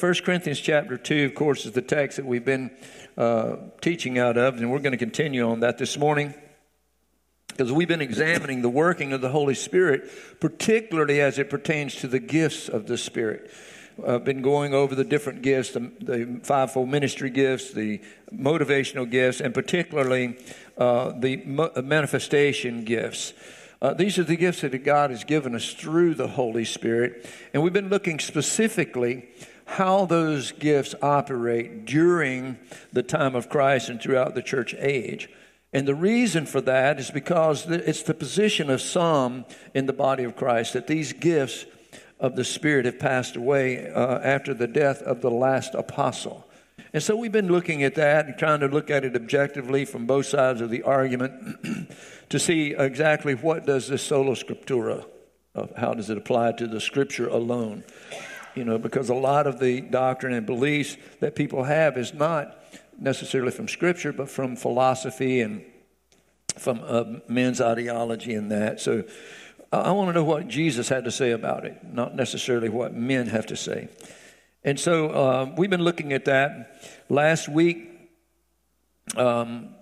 1 Corinthians chapter 2, of course, is the text that we've been uh, teaching out of, and we're going to continue on that this morning because we've been examining the working of the Holy Spirit, particularly as it pertains to the gifts of the Spirit. I've been going over the different gifts, the, the fivefold ministry gifts, the motivational gifts, and particularly uh, the mo- manifestation gifts. Uh, these are the gifts that God has given us through the Holy Spirit. And we've been looking specifically how those gifts operate during the time of Christ and throughout the church age. And the reason for that is because it's the position of some in the body of Christ that these gifts of the Spirit have passed away uh, after the death of the last apostle. And so we've been looking at that and trying to look at it objectively from both sides of the argument to see exactly what does this sola scriptura, uh, how does it apply to the scripture alone? You know, because a lot of the doctrine and beliefs that people have is not necessarily from Scripture, but from philosophy and from uh, men's ideology and that. So I want to know what Jesus had to say about it, not necessarily what men have to say. And so uh, we've been looking at that. Last week, um,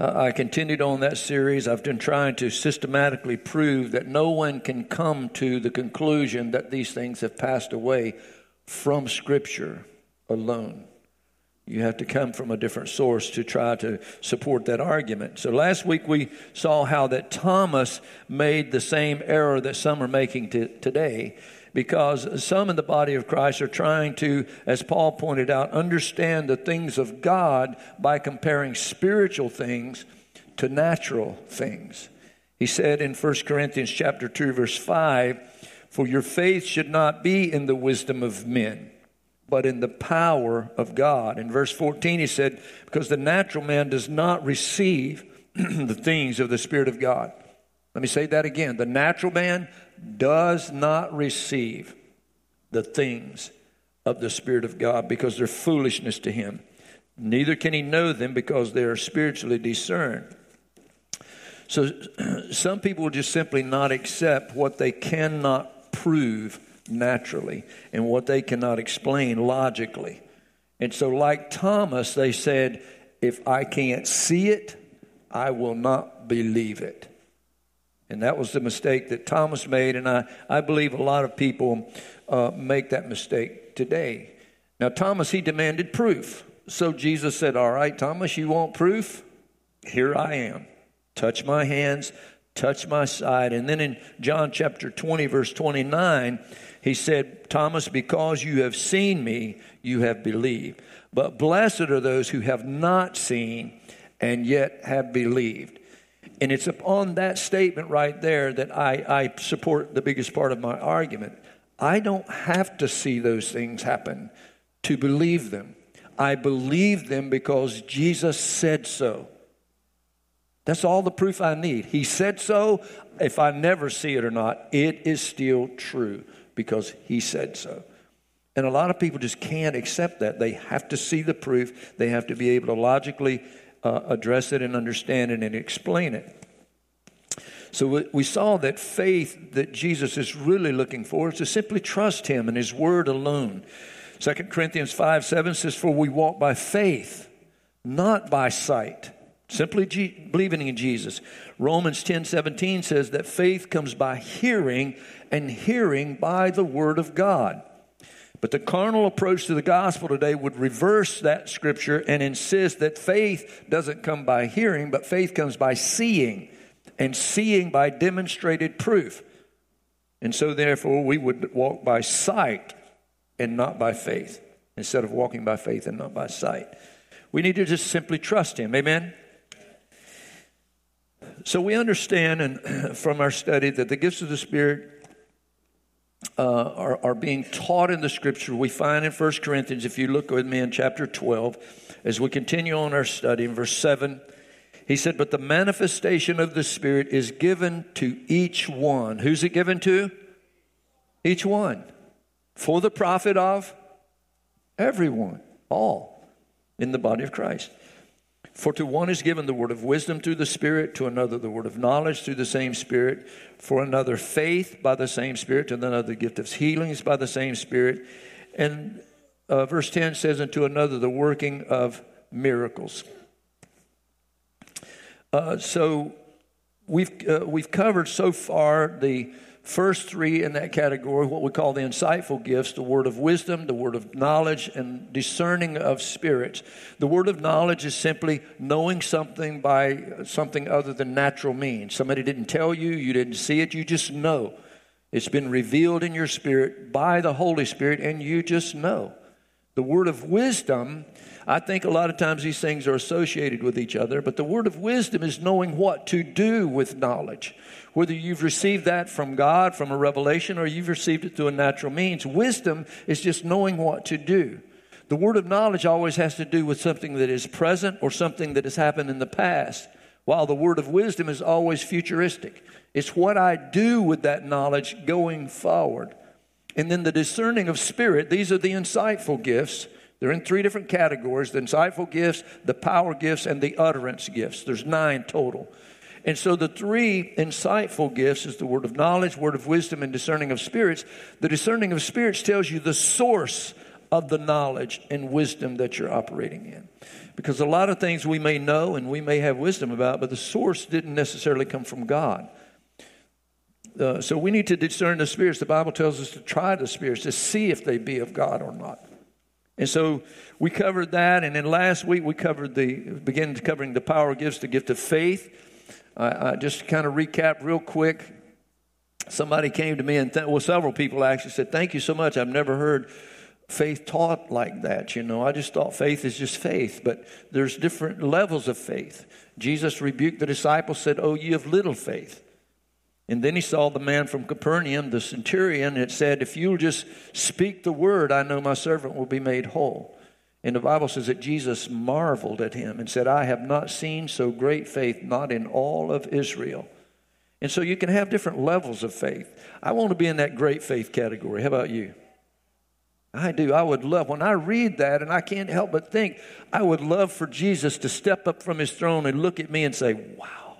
Uh, I continued on that series. I've been trying to systematically prove that no one can come to the conclusion that these things have passed away from Scripture alone. You have to come from a different source to try to support that argument. So last week we saw how that Thomas made the same error that some are making t- today because some in the body of Christ are trying to, as Paul pointed out, understand the things of God by comparing spiritual things to natural things. He said in 1 Corinthians chapter 2 verse 5, "For your faith should not be in the wisdom of men, but in the power of God." In verse 14 he said, "Because the natural man does not receive the things of the spirit of God." Let me say that again. The natural man does not receive the things of the Spirit of God because they're foolishness to him. Neither can he know them because they are spiritually discerned. So some people will just simply not accept what they cannot prove naturally and what they cannot explain logically. And so, like Thomas, they said, if I can't see it, I will not believe it. And that was the mistake that Thomas made, and I, I believe a lot of people uh, make that mistake today. Now, Thomas, he demanded proof. So Jesus said, All right, Thomas, you want proof? Here I am. Touch my hands, touch my side. And then in John chapter 20, verse 29, he said, Thomas, because you have seen me, you have believed. But blessed are those who have not seen and yet have believed. And it's upon that statement right there that I, I support the biggest part of my argument. I don't have to see those things happen to believe them. I believe them because Jesus said so. That's all the proof I need. He said so. If I never see it or not, it is still true because He said so. And a lot of people just can't accept that. They have to see the proof, they have to be able to logically uh, address it and understand it and explain it. So we saw that faith that Jesus is really looking for is to simply trust him and his word alone. 2 Corinthians 5 7 says, For we walk by faith, not by sight. Simply G- believing in Jesus. Romans 10 17 says that faith comes by hearing, and hearing by the word of God. But the carnal approach to the gospel today would reverse that scripture and insist that faith doesn't come by hearing, but faith comes by seeing, and seeing by demonstrated proof. And so, therefore, we would walk by sight and not by faith, instead of walking by faith and not by sight. We need to just simply trust Him. Amen? So, we understand and from our study that the gifts of the Spirit uh, are, are being taught in the scripture. We find in 1 Corinthians, if you look with me in chapter 12, as we continue on our study in verse 7, he said, But the manifestation of the Spirit is given to each one. Who's it given to? Each one. For the profit of everyone, all in the body of Christ. For to one is given the word of wisdom through the Spirit, to another the word of knowledge through the same Spirit, for another faith by the same Spirit, to another the gift of healings by the same Spirit, and uh, verse 10 says, and to another the working of miracles. Uh, so we've, uh, we've covered so far the first three in that category, what we call the insightful gifts the word of wisdom, the word of knowledge, and discerning of spirits. The word of knowledge is simply knowing something by something other than natural means. Somebody didn't tell you, you didn't see it, you just know. It's been revealed in your spirit by the Holy Spirit, and you just know. The word of wisdom, I think a lot of times these things are associated with each other, but the word of wisdom is knowing what to do with knowledge. Whether you've received that from God, from a revelation, or you've received it through a natural means, wisdom is just knowing what to do. The word of knowledge always has to do with something that is present or something that has happened in the past, while the word of wisdom is always futuristic. It's what I do with that knowledge going forward. And then the discerning of spirit, these are the insightful gifts. They're in three different categories the insightful gifts, the power gifts, and the utterance gifts. There's nine total. And so the three insightful gifts is the word of knowledge, word of wisdom, and discerning of spirits. The discerning of spirits tells you the source of the knowledge and wisdom that you're operating in. Because a lot of things we may know and we may have wisdom about, but the source didn't necessarily come from God. Uh, so we need to discern the spirits. The Bible tells us to try the spirits to see if they be of God or not. And so we covered that, and then last week we covered the began covering the power gifts, the gift of faith I, I just kind of recap real quick. Somebody came to me and th- well, several people actually said, "Thank you so much. I've never heard faith taught like that. You know, I just thought faith is just faith, but there's different levels of faith. Jesus rebuked the disciples, said, "Oh, you have little faith." And then he saw the man from Capernaum, the centurion, and it said, If you'll just speak the word, I know my servant will be made whole. And the Bible says that Jesus marveled at him and said, I have not seen so great faith, not in all of Israel. And so you can have different levels of faith. I want to be in that great faith category. How about you? I do. I would love, when I read that, and I can't help but think, I would love for Jesus to step up from his throne and look at me and say, Wow.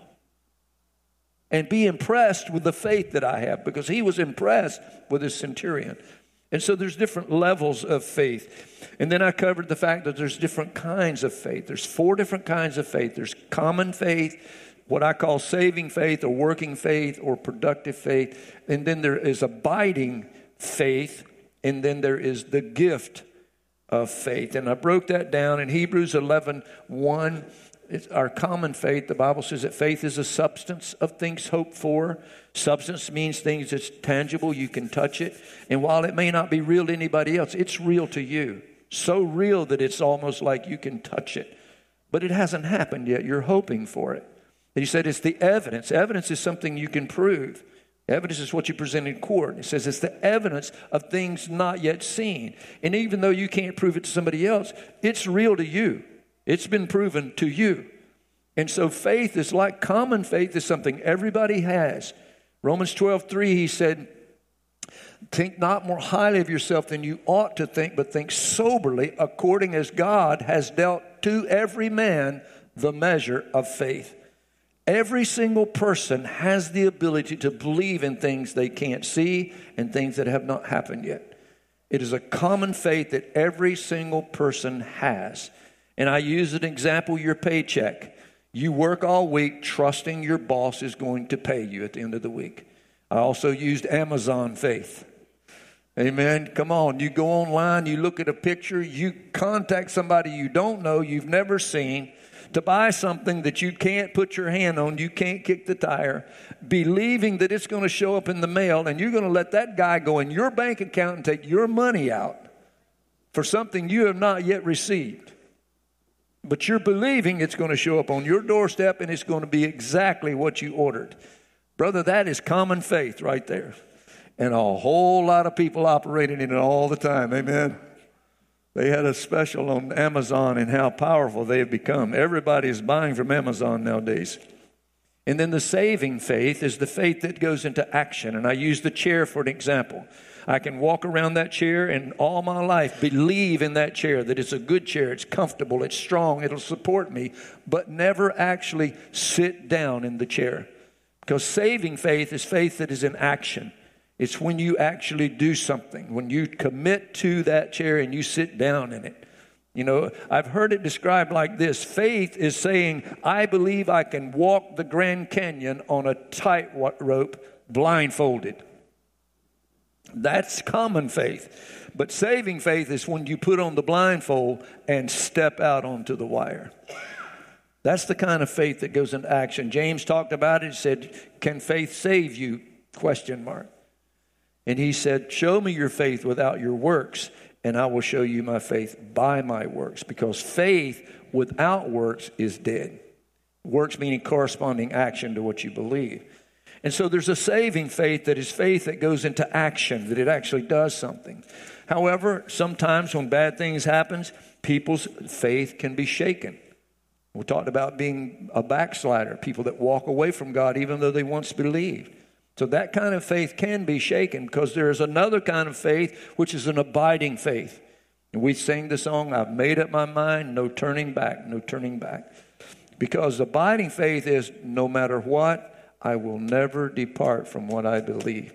And be impressed with the faith that I have because he was impressed with his centurion. And so there's different levels of faith. And then I covered the fact that there's different kinds of faith. There's four different kinds of faith. There's common faith, what I call saving faith or working faith or productive faith. And then there is abiding faith. And then there is the gift of faith. And I broke that down in Hebrews 11 1 it's our common faith, the Bible says that faith is a substance of things hoped for. Substance means things that's tangible, you can touch it. And while it may not be real to anybody else, it's real to you. So real that it's almost like you can touch it. But it hasn't happened yet. You're hoping for it. And he said it's the evidence. Evidence is something you can prove. Evidence is what you present in court. It says it's the evidence of things not yet seen. And even though you can't prove it to somebody else, it's real to you. It's been proven to you. And so faith is like common faith is something everybody has. Romans 12, 3, he said, Think not more highly of yourself than you ought to think, but think soberly, according as God has dealt to every man the measure of faith. Every single person has the ability to believe in things they can't see and things that have not happened yet. It is a common faith that every single person has. And I use an example your paycheck. You work all week trusting your boss is going to pay you at the end of the week. I also used Amazon faith. Amen. Come on. You go online, you look at a picture, you contact somebody you don't know, you've never seen, to buy something that you can't put your hand on, you can't kick the tire, believing that it's going to show up in the mail, and you're going to let that guy go in your bank account and take your money out for something you have not yet received. But you're believing it's going to show up on your doorstep and it's going to be exactly what you ordered. Brother, that is common faith right there. And a whole lot of people operating in it all the time. Amen. They had a special on Amazon and how powerful they have become. Everybody is buying from Amazon nowadays. And then the saving faith is the faith that goes into action. And I use the chair for an example. I can walk around that chair and all my life believe in that chair that it's a good chair, it's comfortable, it's strong, it'll support me, but never actually sit down in the chair. Because saving faith is faith that is in action. It's when you actually do something, when you commit to that chair and you sit down in it. You know, I've heard it described like this faith is saying, I believe I can walk the Grand Canyon on a tightrope blindfolded. That's common faith. But saving faith is when you put on the blindfold and step out onto the wire. That's the kind of faith that goes into action. James talked about it. He said, Can faith save you? Question mark. And he said, Show me your faith without your works, and I will show you my faith by my works. Because faith without works is dead. Works meaning corresponding action to what you believe. And so there's a saving faith that is faith that goes into action, that it actually does something. However, sometimes when bad things happen, people's faith can be shaken. We talked about being a backslider, people that walk away from God even though they once believed. So that kind of faith can be shaken because there is another kind of faith which is an abiding faith. And we sing the song, I've made up my mind, no turning back, no turning back. Because abiding faith is no matter what, I will never depart from what I believe.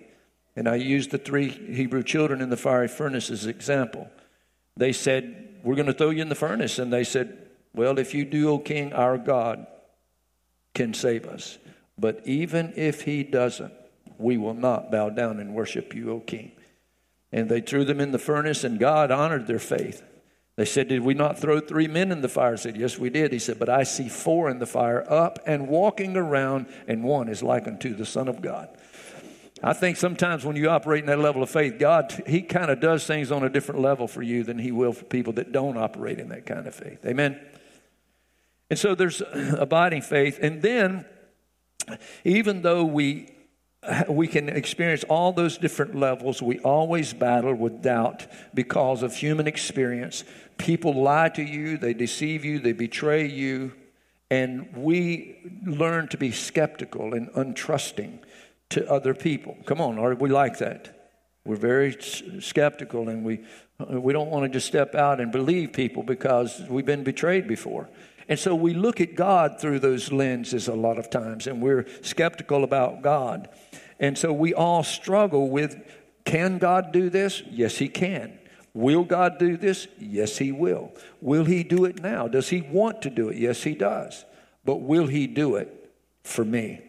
And I used the three Hebrew children in the fiery furnace as example. They said, We're going to throw you in the furnace. And they said, Well, if you do, O king, our God can save us. But even if he doesn't, we will not bow down and worship you, O king. And they threw them in the furnace, and God honored their faith. They said, Did we not throw three men in the fire? I said, Yes, we did. He said, But I see four in the fire, up and walking around, and one is like unto the Son of God. I think sometimes when you operate in that level of faith, God, He kind of does things on a different level for you than He will for people that don't operate in that kind of faith. Amen? And so there's abiding faith. And then, even though we we can experience all those different levels. We always battle with doubt because of human experience. People lie to you, they deceive you, they betray you, and we learn to be skeptical and untrusting to other people. Come on, are we like that? We're very skeptical and we, we don't want to just step out and believe people because we've been betrayed before. And so we look at God through those lenses a lot of times, and we're skeptical about God. And so we all struggle with can God do this? Yes, He can. Will God do this? Yes, He will. Will He do it now? Does He want to do it? Yes, He does. But will He do it for me?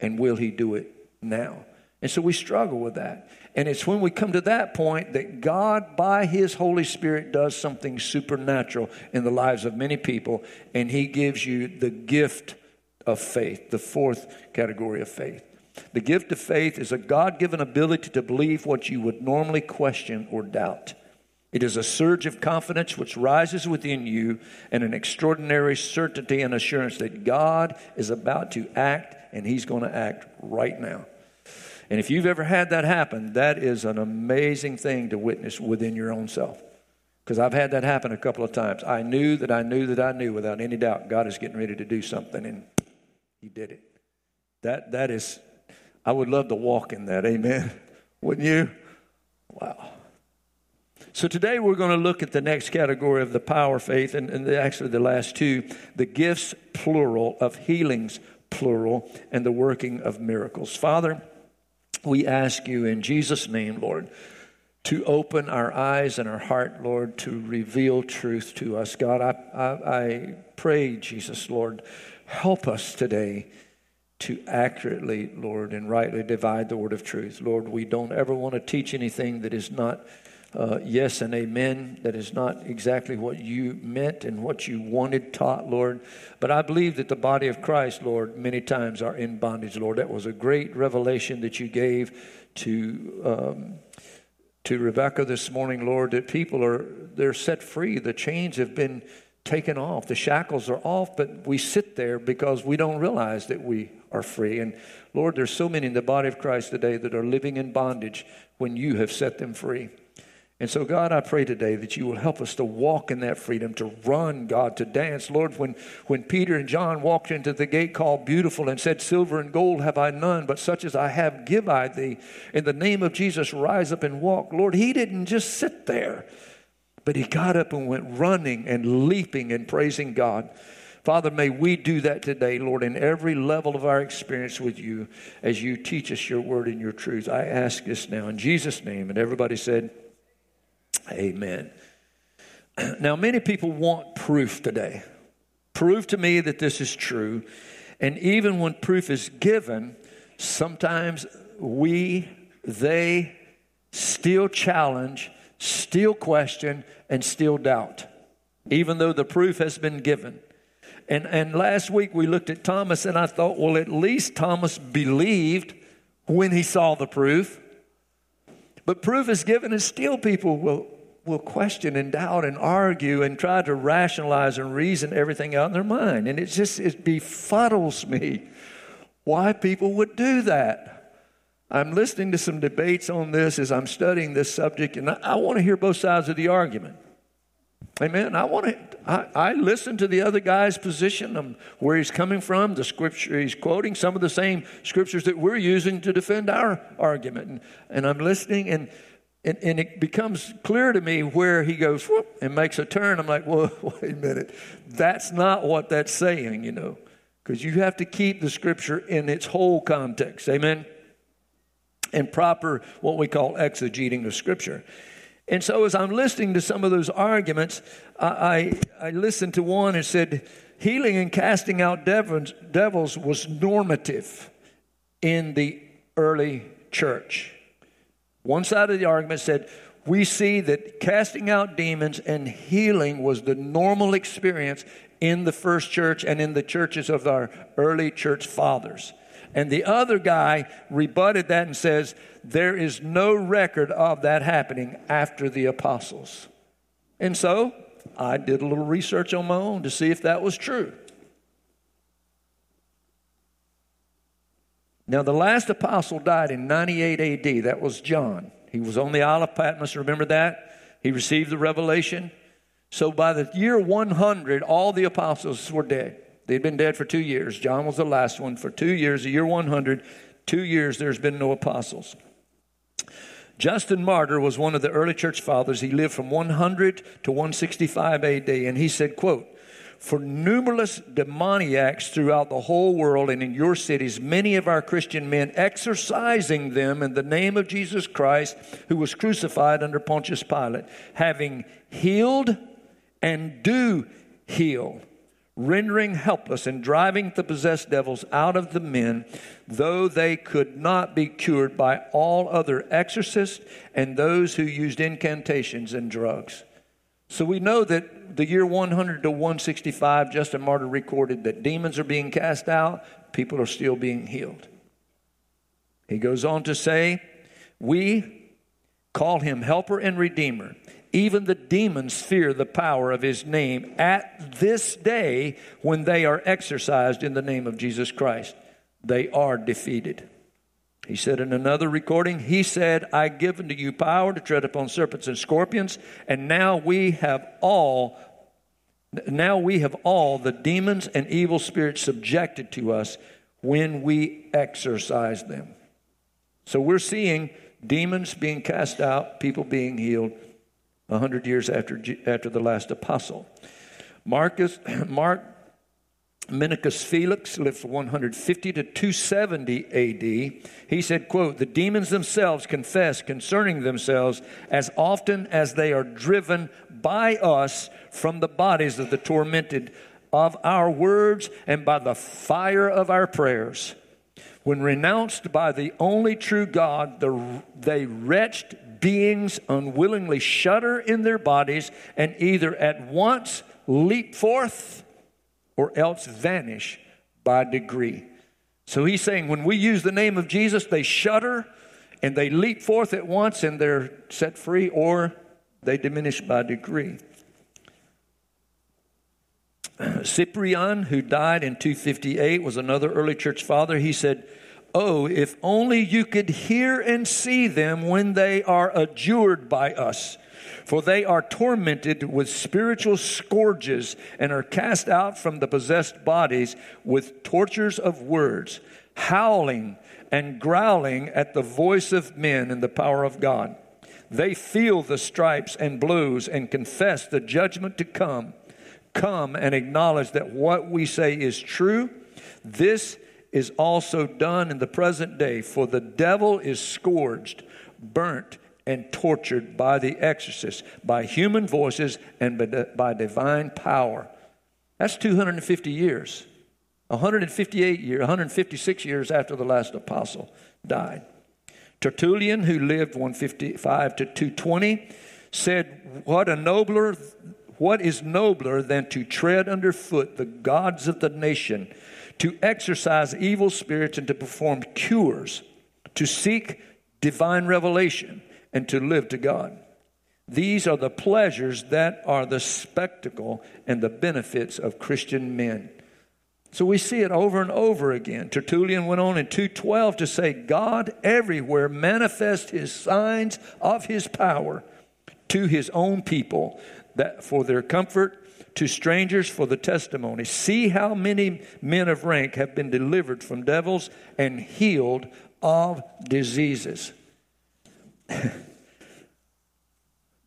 And will He do it now? And so we struggle with that. And it's when we come to that point that God, by His Holy Spirit, does something supernatural in the lives of many people, and He gives you the gift of faith, the fourth category of faith. The gift of faith is a God given ability to believe what you would normally question or doubt. It is a surge of confidence which rises within you and an extraordinary certainty and assurance that God is about to act and He's going to act right now. And if you've ever had that happen, that is an amazing thing to witness within your own self. Because I've had that happen a couple of times. I knew that I knew that I knew without any doubt God is getting ready to do something, and He did it. That, that is, I would love to walk in that. Amen. Wouldn't you? Wow. So today we're going to look at the next category of the power of faith, and, and actually the last two the gifts, plural, of healings, plural, and the working of miracles. Father, we ask you in Jesus' name, Lord, to open our eyes and our heart, Lord, to reveal truth to us. God, I, I, I pray, Jesus, Lord, help us today to accurately, Lord, and rightly divide the word of truth. Lord, we don't ever want to teach anything that is not uh, yes and amen. That is not exactly what you meant and what you wanted taught, Lord. But I believe that the body of Christ, Lord, many times are in bondage, Lord. That was a great revelation that you gave to. Um, to Rebecca this morning, Lord, that people are they're set free. The chains have been taken off. The shackles are off, but we sit there because we don't realize that we are free. And Lord, there's so many in the body of Christ today that are living in bondage when you have set them free. And so, God, I pray today that you will help us to walk in that freedom, to run, God, to dance. Lord, when, when Peter and John walked into the gate called Beautiful and said, Silver and gold have I none, but such as I have give I thee. In the name of Jesus, rise up and walk. Lord, he didn't just sit there, but he got up and went running and leaping and praising God. Father, may we do that today, Lord, in every level of our experience with you as you teach us your word and your truth. I ask this now in Jesus' name. And everybody said, Amen. Now, many people want proof today. Prove to me that this is true. And even when proof is given, sometimes we, they, still challenge, still question, and still doubt, even though the proof has been given. And, and last week we looked at Thomas, and I thought, well, at least Thomas believed when he saw the proof. But proof is given, and still people will, will question and doubt and argue and try to rationalize and reason everything out in their mind. And it just it befuddles me why people would do that. I'm listening to some debates on this as I'm studying this subject, and I, I want to hear both sides of the argument. Amen. I want to. I, I listen to the other guy's position, where he's coming from, the scripture he's quoting, some of the same scriptures that we're using to defend our argument, and, and I'm listening, and, and and it becomes clear to me where he goes whoop, and makes a turn. I'm like, well, wait a minute, that's not what that's saying, you know, because you have to keep the scripture in its whole context. Amen and proper, what we call exegeting of Scripture. And so, as I'm listening to some of those arguments, I, I, I listened to one and said, healing and casting out devils, devils was normative in the early church. One side of the argument said, we see that casting out demons and healing was the normal experience in the first church and in the churches of our early church fathers. And the other guy rebutted that and says, There is no record of that happening after the apostles. And so I did a little research on my own to see if that was true. Now, the last apostle died in 98 AD. That was John. He was on the Isle of Patmos. Remember that? He received the revelation. So by the year 100, all the apostles were dead. They'd been dead for two years. John was the last one. For two years, the year 100, two years, there's been no apostles. Justin Martyr was one of the early church fathers. He lived from 100 to 165 AD, and he said, quote, for numerous demoniacs throughout the whole world and in your cities, many of our Christian men exercising them in the name of Jesus Christ, who was crucified under Pontius Pilate, having healed and do heal rendering helpless and driving the possessed devils out of the men, though they could not be cured by all other exorcists and those who used incantations and drugs. So we know that the year 100 to 165, Justin Martyr recorded that demons are being cast out, people are still being healed. He goes on to say, We call him helper and redeemer. Even the demons fear the power of his name at this day when they are exercised in the name of Jesus Christ. They are defeated. He said in another recording, He said, I give unto you power to tread upon serpents and scorpions, and now we have all now we have all the demons and evil spirits subjected to us when we exorcise them. So we're seeing demons being cast out, people being healed, 100 years after, after the last apostle. Marcus, Mark Minucius Felix lived from 150 to 270 AD. He said, quote, the demons themselves confess concerning themselves as often as they are driven by us from the bodies of the tormented of our words and by the fire of our prayers. When renounced by the only true God, the, they wretched beings unwillingly shudder in their bodies and either at once leap forth or else vanish by degree. So he's saying when we use the name of Jesus, they shudder and they leap forth at once and they're set free or they diminish by degree. Cyprian, who died in 258, was another early church father. He said, Oh, if only you could hear and see them when they are adjured by us. For they are tormented with spiritual scourges and are cast out from the possessed bodies with tortures of words, howling and growling at the voice of men and the power of God. They feel the stripes and blows and confess the judgment to come come and acknowledge that what we say is true. This is also done in the present day, for the devil is scourged, burnt, and tortured by the exorcists, by human voices, and by divine power. That's 250 years. 158 years, 156 years after the last apostle died. Tertullian, who lived 155 to 220, said, What a nobler what is nobler than to tread underfoot the gods of the nation, to exorcise evil spirits and to perform cures, to seek divine revelation, and to live to God? These are the pleasures that are the spectacle and the benefits of Christian men. So we see it over and over again. Tertullian went on in 212 to say, God everywhere manifests his signs of his power to his own people that for their comfort, to strangers for the testimony. See how many men of rank have been delivered from devils and healed of diseases.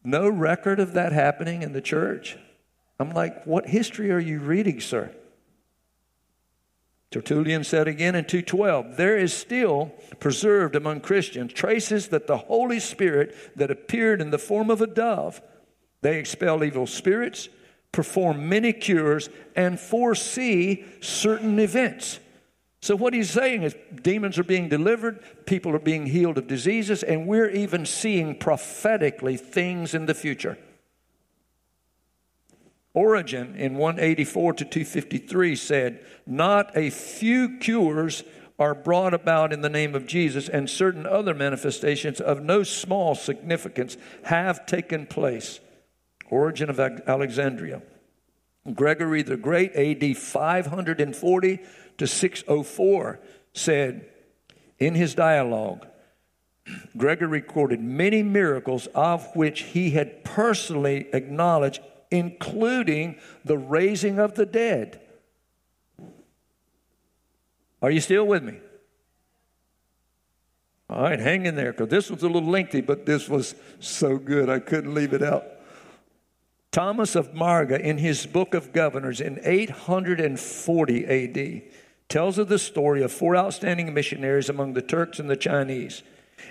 no record of that happening in the church. I'm like, what history are you reading, sir? Tertullian said again in 212, there is still preserved among Christians traces that the Holy Spirit that appeared in the form of a dove they expel evil spirits, perform many cures, and foresee certain events. So, what he's saying is demons are being delivered, people are being healed of diseases, and we're even seeing prophetically things in the future. Origen in 184 to 253 said, Not a few cures are brought about in the name of Jesus, and certain other manifestations of no small significance have taken place. Origen of Alexandria. Gregory the Great, AD 540 to 604, said in his dialogue, Gregory recorded many miracles of which he had personally acknowledged, including the raising of the dead. Are you still with me? All right, hang in there because this was a little lengthy, but this was so good I couldn't leave it out. Thomas of Marga, in his book of governors in 840 AD, tells of the story of four outstanding missionaries among the Turks and the Chinese.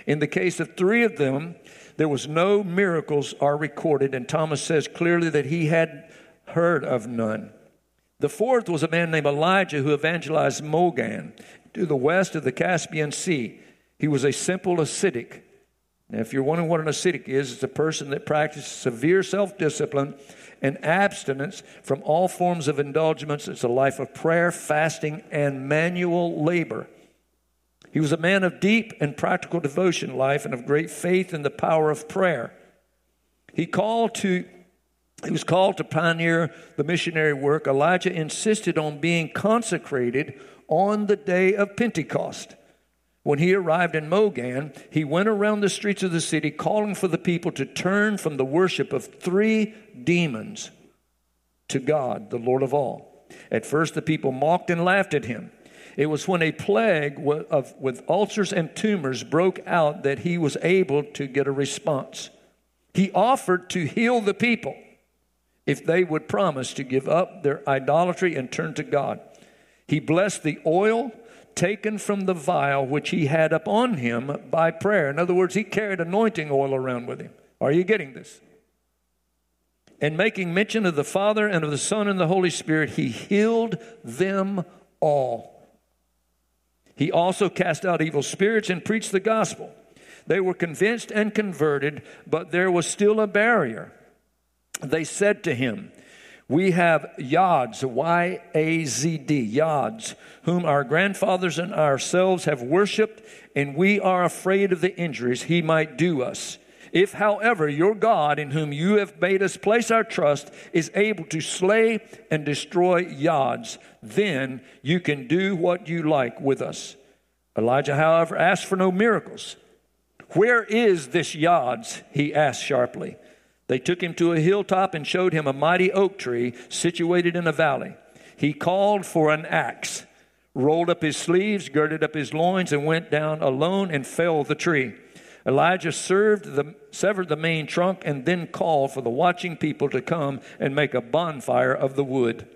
In the case of three of them, there was no miracles are recorded, and Thomas says clearly that he had heard of none. The fourth was a man named Elijah who evangelized Mogan to the west of the Caspian Sea. He was a simple ascetic now, if you're wondering what an ascetic is, it's a person that practices severe self discipline and abstinence from all forms of indulgence. It's a life of prayer, fasting, and manual labor. He was a man of deep and practical devotion life and of great faith in the power of prayer. He called to he was called to pioneer the missionary work. Elijah insisted on being consecrated on the day of Pentecost. When he arrived in Mogan, he went around the streets of the city calling for the people to turn from the worship of three demons to God, the Lord of all. At first, the people mocked and laughed at him. It was when a plague of, with ulcers and tumors broke out that he was able to get a response. He offered to heal the people if they would promise to give up their idolatry and turn to God. He blessed the oil taken from the vial which he had upon him by prayer. In other words, he carried anointing oil around with him. Are you getting this? And making mention of the Father and of the Son and the Holy Spirit, he healed them all. He also cast out evil spirits and preached the gospel. They were convinced and converted, but there was still a barrier. They said to him, we have Yods, Y A Z D, Yods, whom our grandfathers and ourselves have worshiped, and we are afraid of the injuries he might do us. If, however, your God, in whom you have made us place our trust, is able to slay and destroy Yods, then you can do what you like with us. Elijah, however, asked for no miracles. Where is this Yods? He asked sharply. They took him to a hilltop and showed him a mighty oak tree situated in a valley. He called for an axe, rolled up his sleeves, girded up his loins, and went down alone and felled the tree. Elijah the, severed the main trunk and then called for the watching people to come and make a bonfire of the wood.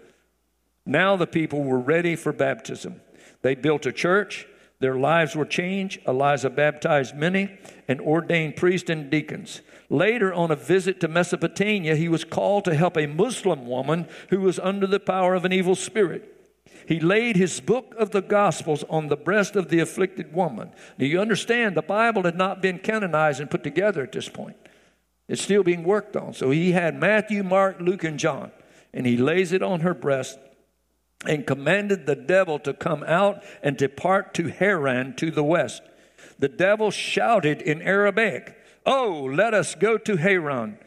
Now the people were ready for baptism. They built a church. Their lives were changed. Elijah baptized many and ordained priests and deacons. Later, on a visit to Mesopotamia, he was called to help a Muslim woman who was under the power of an evil spirit. He laid his book of the Gospels on the breast of the afflicted woman. Do you understand? The Bible had not been canonized and put together at this point, it's still being worked on. So he had Matthew, Mark, Luke, and John, and he lays it on her breast and commanded the devil to come out and depart to Haran to the west. The devil shouted in Arabic, Oh, let us go to Haran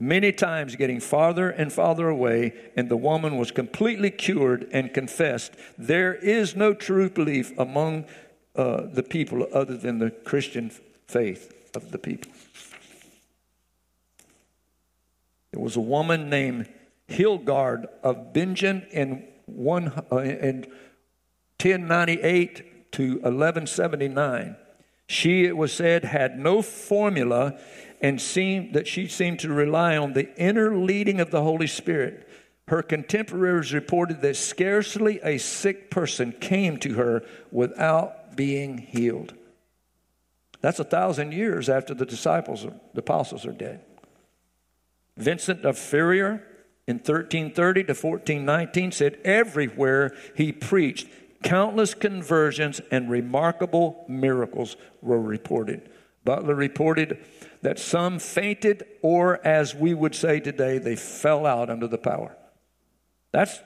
many times getting farther and farther away, and the woman was completely cured and confessed, There is no true belief among uh, the people other than the Christian faith of the people. There was a woman named Hildegard of Bingen in, one, uh, in 1098 to 1179. She, it was said, had no formula and seemed that she seemed to rely on the inner leading of the Holy Spirit. Her contemporaries reported that scarcely a sick person came to her without being healed. That's a thousand years after the disciples, the apostles are dead. Vincent of Ferrier in 1330 to 1419 said, Everywhere he preached, countless conversions and remarkable miracles were reported. Butler reported that some fainted, or as we would say today, they fell out under the power. That's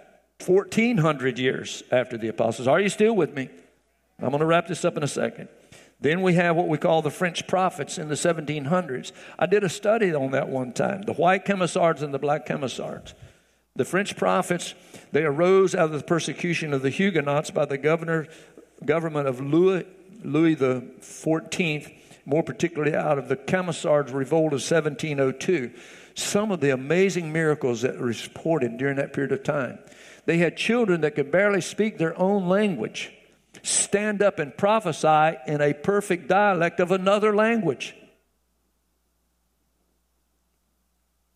1400 years after the apostles. Are you still with me? I'm going to wrap this up in a second. Then we have what we call the French prophets in the 1700s. I did a study on that one time the white camisards and the black camisards. The French prophets, they arose out of the persecution of the Huguenots by the governor, government of Louis, Louis the 14th more particularly out of the Camisards' revolt of 1702. Some of the amazing miracles that were reported during that period of time. They had children that could barely speak their own language stand up and prophesy in a perfect dialect of another language.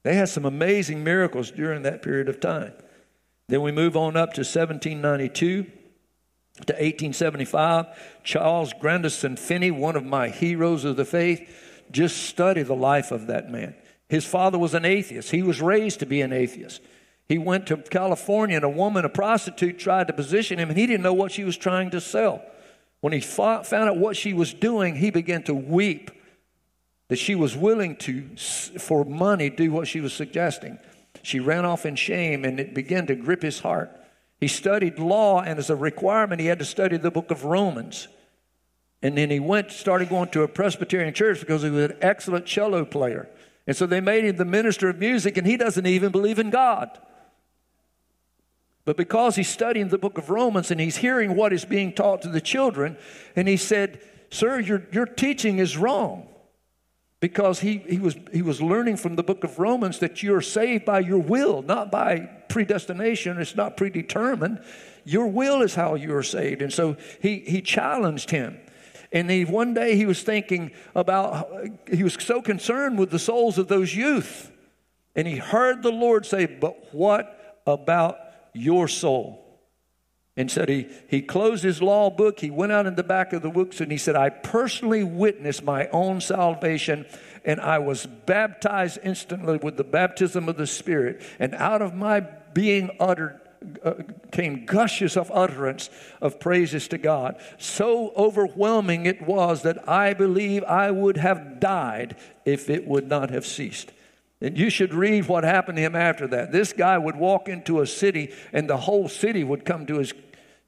They had some amazing miracles during that period of time. Then we move on up to 1792 to 1875. Charles Grandison Finney, one of my heroes of the faith, just study the life of that man. His father was an atheist. He was raised to be an atheist. He went to California and a woman, a prostitute, tried to position him and he didn't know what she was trying to sell. When he found out what she was doing, he began to weep that she was willing to, for money, do what she was suggesting. She ran off in shame and it began to grip his heart. He studied law, and as a requirement, he had to study the book of Romans. And then he went, started going to a Presbyterian church because he was an excellent cello player. And so they made him the minister of music, and he doesn't even believe in God. But because he's studying the book of Romans and he's hearing what is being taught to the children, and he said, Sir, your, your teaching is wrong. Because he, he, was, he was learning from the book of Romans that you're saved by your will, not by predestination, it's not predetermined. Your will is how you are saved. And so he, he challenged him. And he, one day he was thinking about, he was so concerned with the souls of those youth. And he heard the Lord say, But what about your soul? And said he, he closed his law book, he went out in the back of the books, and he said, I personally witnessed my own salvation and I was baptized instantly with the baptism of the Spirit. And out of my being uttered uh, came gushes of utterance of praises to God. So overwhelming it was that I believe I would have died if it would not have ceased. And you should read what happened to him after that. This guy would walk into a city and the whole city would come to his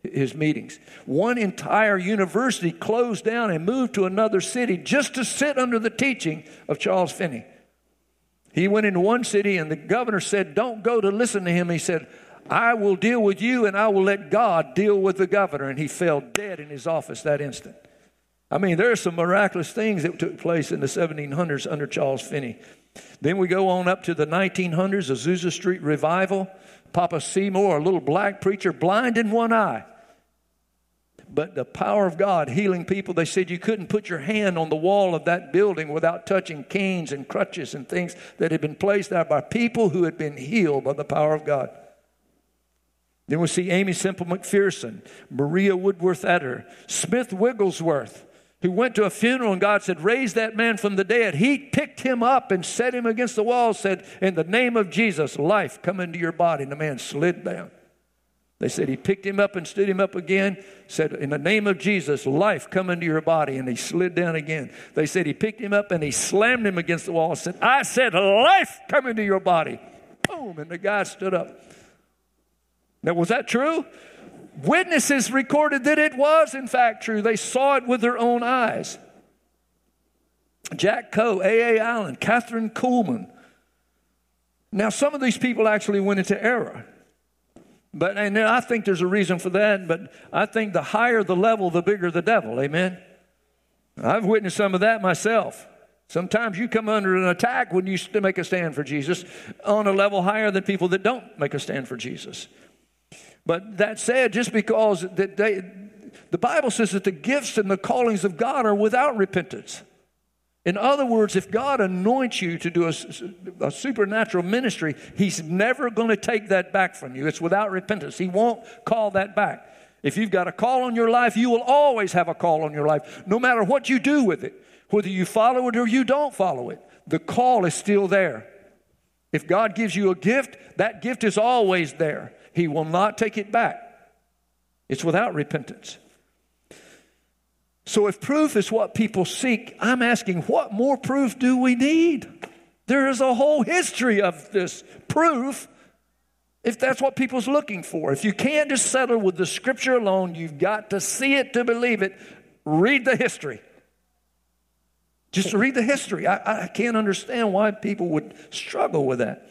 his meetings. One entire university closed down and moved to another city just to sit under the teaching of Charles Finney. He went into one city and the governor said, Don't go to listen to him. He said, I will deal with you and I will let God deal with the governor. And he fell dead in his office that instant. I mean, there are some miraculous things that took place in the 1700s under Charles Finney. Then we go on up to the 1900s, Azusa Street revival. Papa Seymour, a little black preacher, blind in one eye but the power of God healing people. They said you couldn't put your hand on the wall of that building without touching canes and crutches and things that had been placed there by people who had been healed by the power of God. Then we see Aimee Semple McPherson, Maria Woodworth Etter, Smith Wigglesworth, who went to a funeral and God said, Raise that man from the dead. He picked him up and set him against the wall, said, In the name of Jesus, life come into your body. And the man slid down. They said he picked him up and stood him up again, said, In the name of Jesus, life come into your body. And he slid down again. They said he picked him up and he slammed him against the wall and said, I said, life come into your body. Boom. And the guy stood up. Now, was that true? Witnesses recorded that it was, in fact, true. They saw it with their own eyes. Jack Coe, A.A. Allen, Kathryn Kuhlman. Now, some of these people actually went into error. But and I think there's a reason for that, but I think the higher the level, the bigger the devil. Amen. I've witnessed some of that myself. Sometimes you come under an attack when you make a stand for Jesus on a level higher than people that don't make a stand for Jesus. But that said, just because that they, the Bible says that the gifts and the callings of God are without repentance. In other words, if God anoints you to do a, a supernatural ministry, He's never going to take that back from you. It's without repentance. He won't call that back. If you've got a call on your life, you will always have a call on your life, no matter what you do with it, whether you follow it or you don't follow it. The call is still there. If God gives you a gift, that gift is always there. He will not take it back. It's without repentance. So, if proof is what people seek, I'm asking, what more proof do we need? There is a whole history of this proof if that's what people's looking for. If you can't just settle with the scripture alone, you've got to see it to believe it. Read the history. Just read the history. I, I can't understand why people would struggle with that.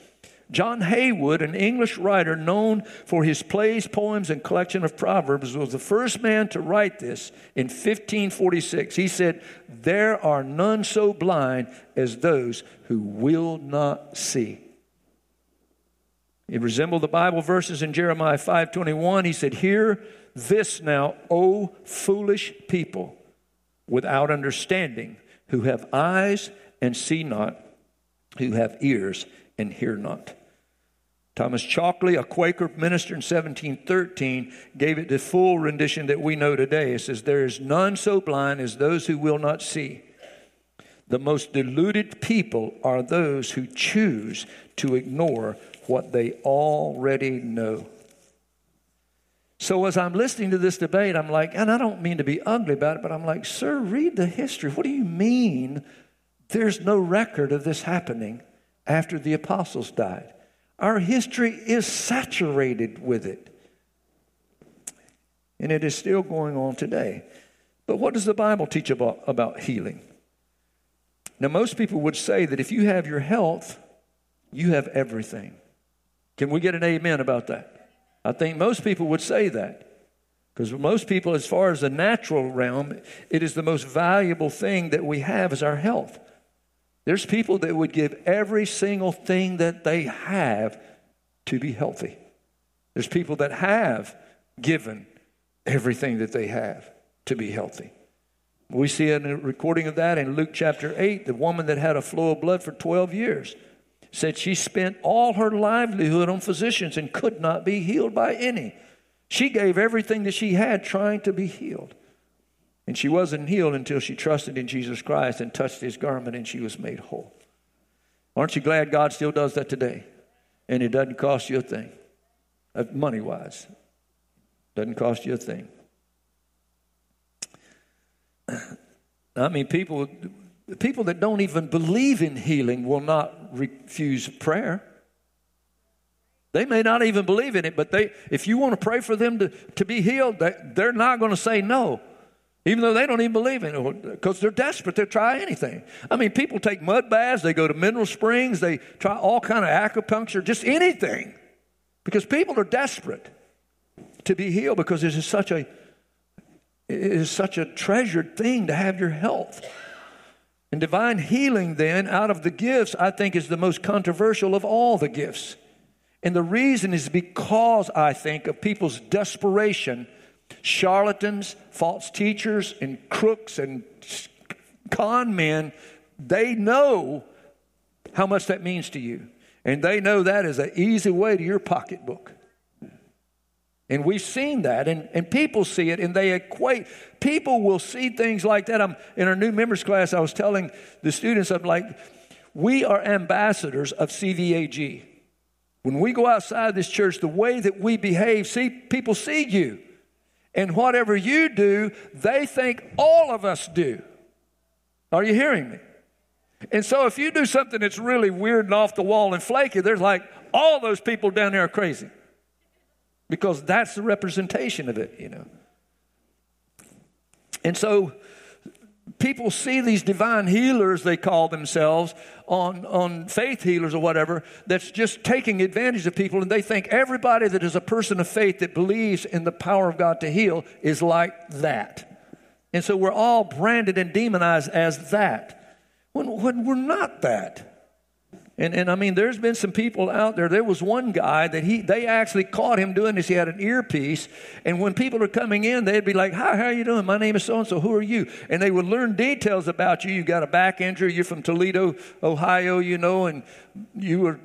John Heywood, an English writer known for his plays, poems, and collection of proverbs, was the first man to write this in 1546. He said, There are none so blind as those who will not see. It resembled the Bible verses in Jeremiah 5:21. He said, "Hear this now, O foolish people, without understanding, who have eyes and see not, who have ears and hear not." Thomas Chalkley, a Quaker minister in 1713, gave it the full rendition that we know today. It says, There is none so blind as those who will not see. The most deluded people are those who choose to ignore what they already know. So, as I'm listening to this debate, I'm like, and I don't mean to be ugly about it, but I'm like, Sir, read the history. What do you mean there's no record of this happening after the apostles died? Our history is saturated with it. And it is still going on today. But what does the Bible teach about, about healing? Now, most people would say that if you have your health, you have everything. Can we get an amen about that? I think most people would say that. Because most people, as far as the natural realm, it is the most valuable thing that we have is our health. There's people that would give every single thing that they have to be healthy. There's people that have given everything that they have to be healthy. We see a recording of that in Luke chapter 8. The woman that had a flow of blood for 12 years said she spent all her livelihood on physicians and could not be healed by any. She gave everything that she had trying to be healed. And she wasn't healed until she trusted in Jesus Christ and touched his garment and she was made whole. Aren't you glad God still does that today? And it doesn't cost you a thing, uh, money wise. Doesn't cost you a thing. I mean, people, people that don't even believe in healing will not refuse prayer. They may not even believe in it, but they, if you want to pray for them to, to be healed, they, they're not going to say no. Even though they don't even believe in it, because they're desperate, they'll try anything. I mean, people take mud baths, they go to mineral springs, they try all kind of acupuncture, just anything, because people are desperate to be healed because it is such a it is such a treasured thing to have your health. And divine healing, then, out of the gifts, I think is the most controversial of all the gifts. And the reason is because I think of people's desperation charlatans, false teachers, and crooks and con men, they know how much that means to you. And they know that is an easy way to your pocketbook. And we've seen that, and, and people see it, and they equate. People will see things like that. I'm in our new members class. I was telling the students, I'm like, we are ambassadors of CVAG. When we go outside this church, the way that we behave, see, people see you. And whatever you do, they think all of us do. Are you hearing me? And so if you do something that's really weird and off the wall and flaky, there's like all those people down there are crazy. Because that's the representation of it, you know. And so people see these divine healers, they call themselves, on, on faith healers or whatever, that's just taking advantage of people, and they think everybody that is a person of faith that believes in the power of God to heal is like that. And so we're all branded and demonized as that, when, when we're not that. And, and I mean, there's been some people out there. There was one guy that he they actually caught him doing this. He had an earpiece, and when people are coming in, they'd be like, "Hi, how are you doing? My name is so and so. Who are you?" And they would learn details about you. You got a back injury. You're from Toledo, Ohio, you know, and you were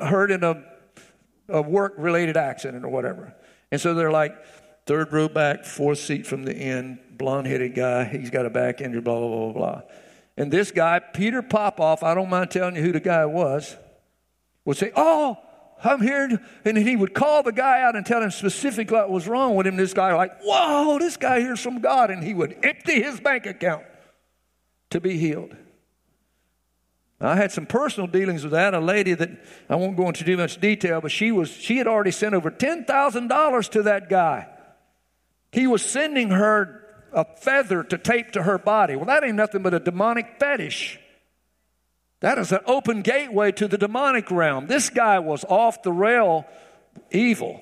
hurt in a, a work-related accident or whatever. And so they're like, third row back, fourth seat from the end, blonde-headed guy. He's got a back injury. Blah blah blah blah. And this guy, Peter Popoff, I don't mind telling you who the guy was, would say, Oh, I'm here. And he would call the guy out and tell him specifically what was wrong with him. This guy, like, Whoa, this guy hears from God. And he would empty his bank account to be healed. I had some personal dealings with that. A lady that I won't go into too much detail, but she was she had already sent over ten thousand dollars to that guy. He was sending her a feather to tape to her body. Well, that ain't nothing but a demonic fetish. That is an open gateway to the demonic realm. This guy was off the rail evil.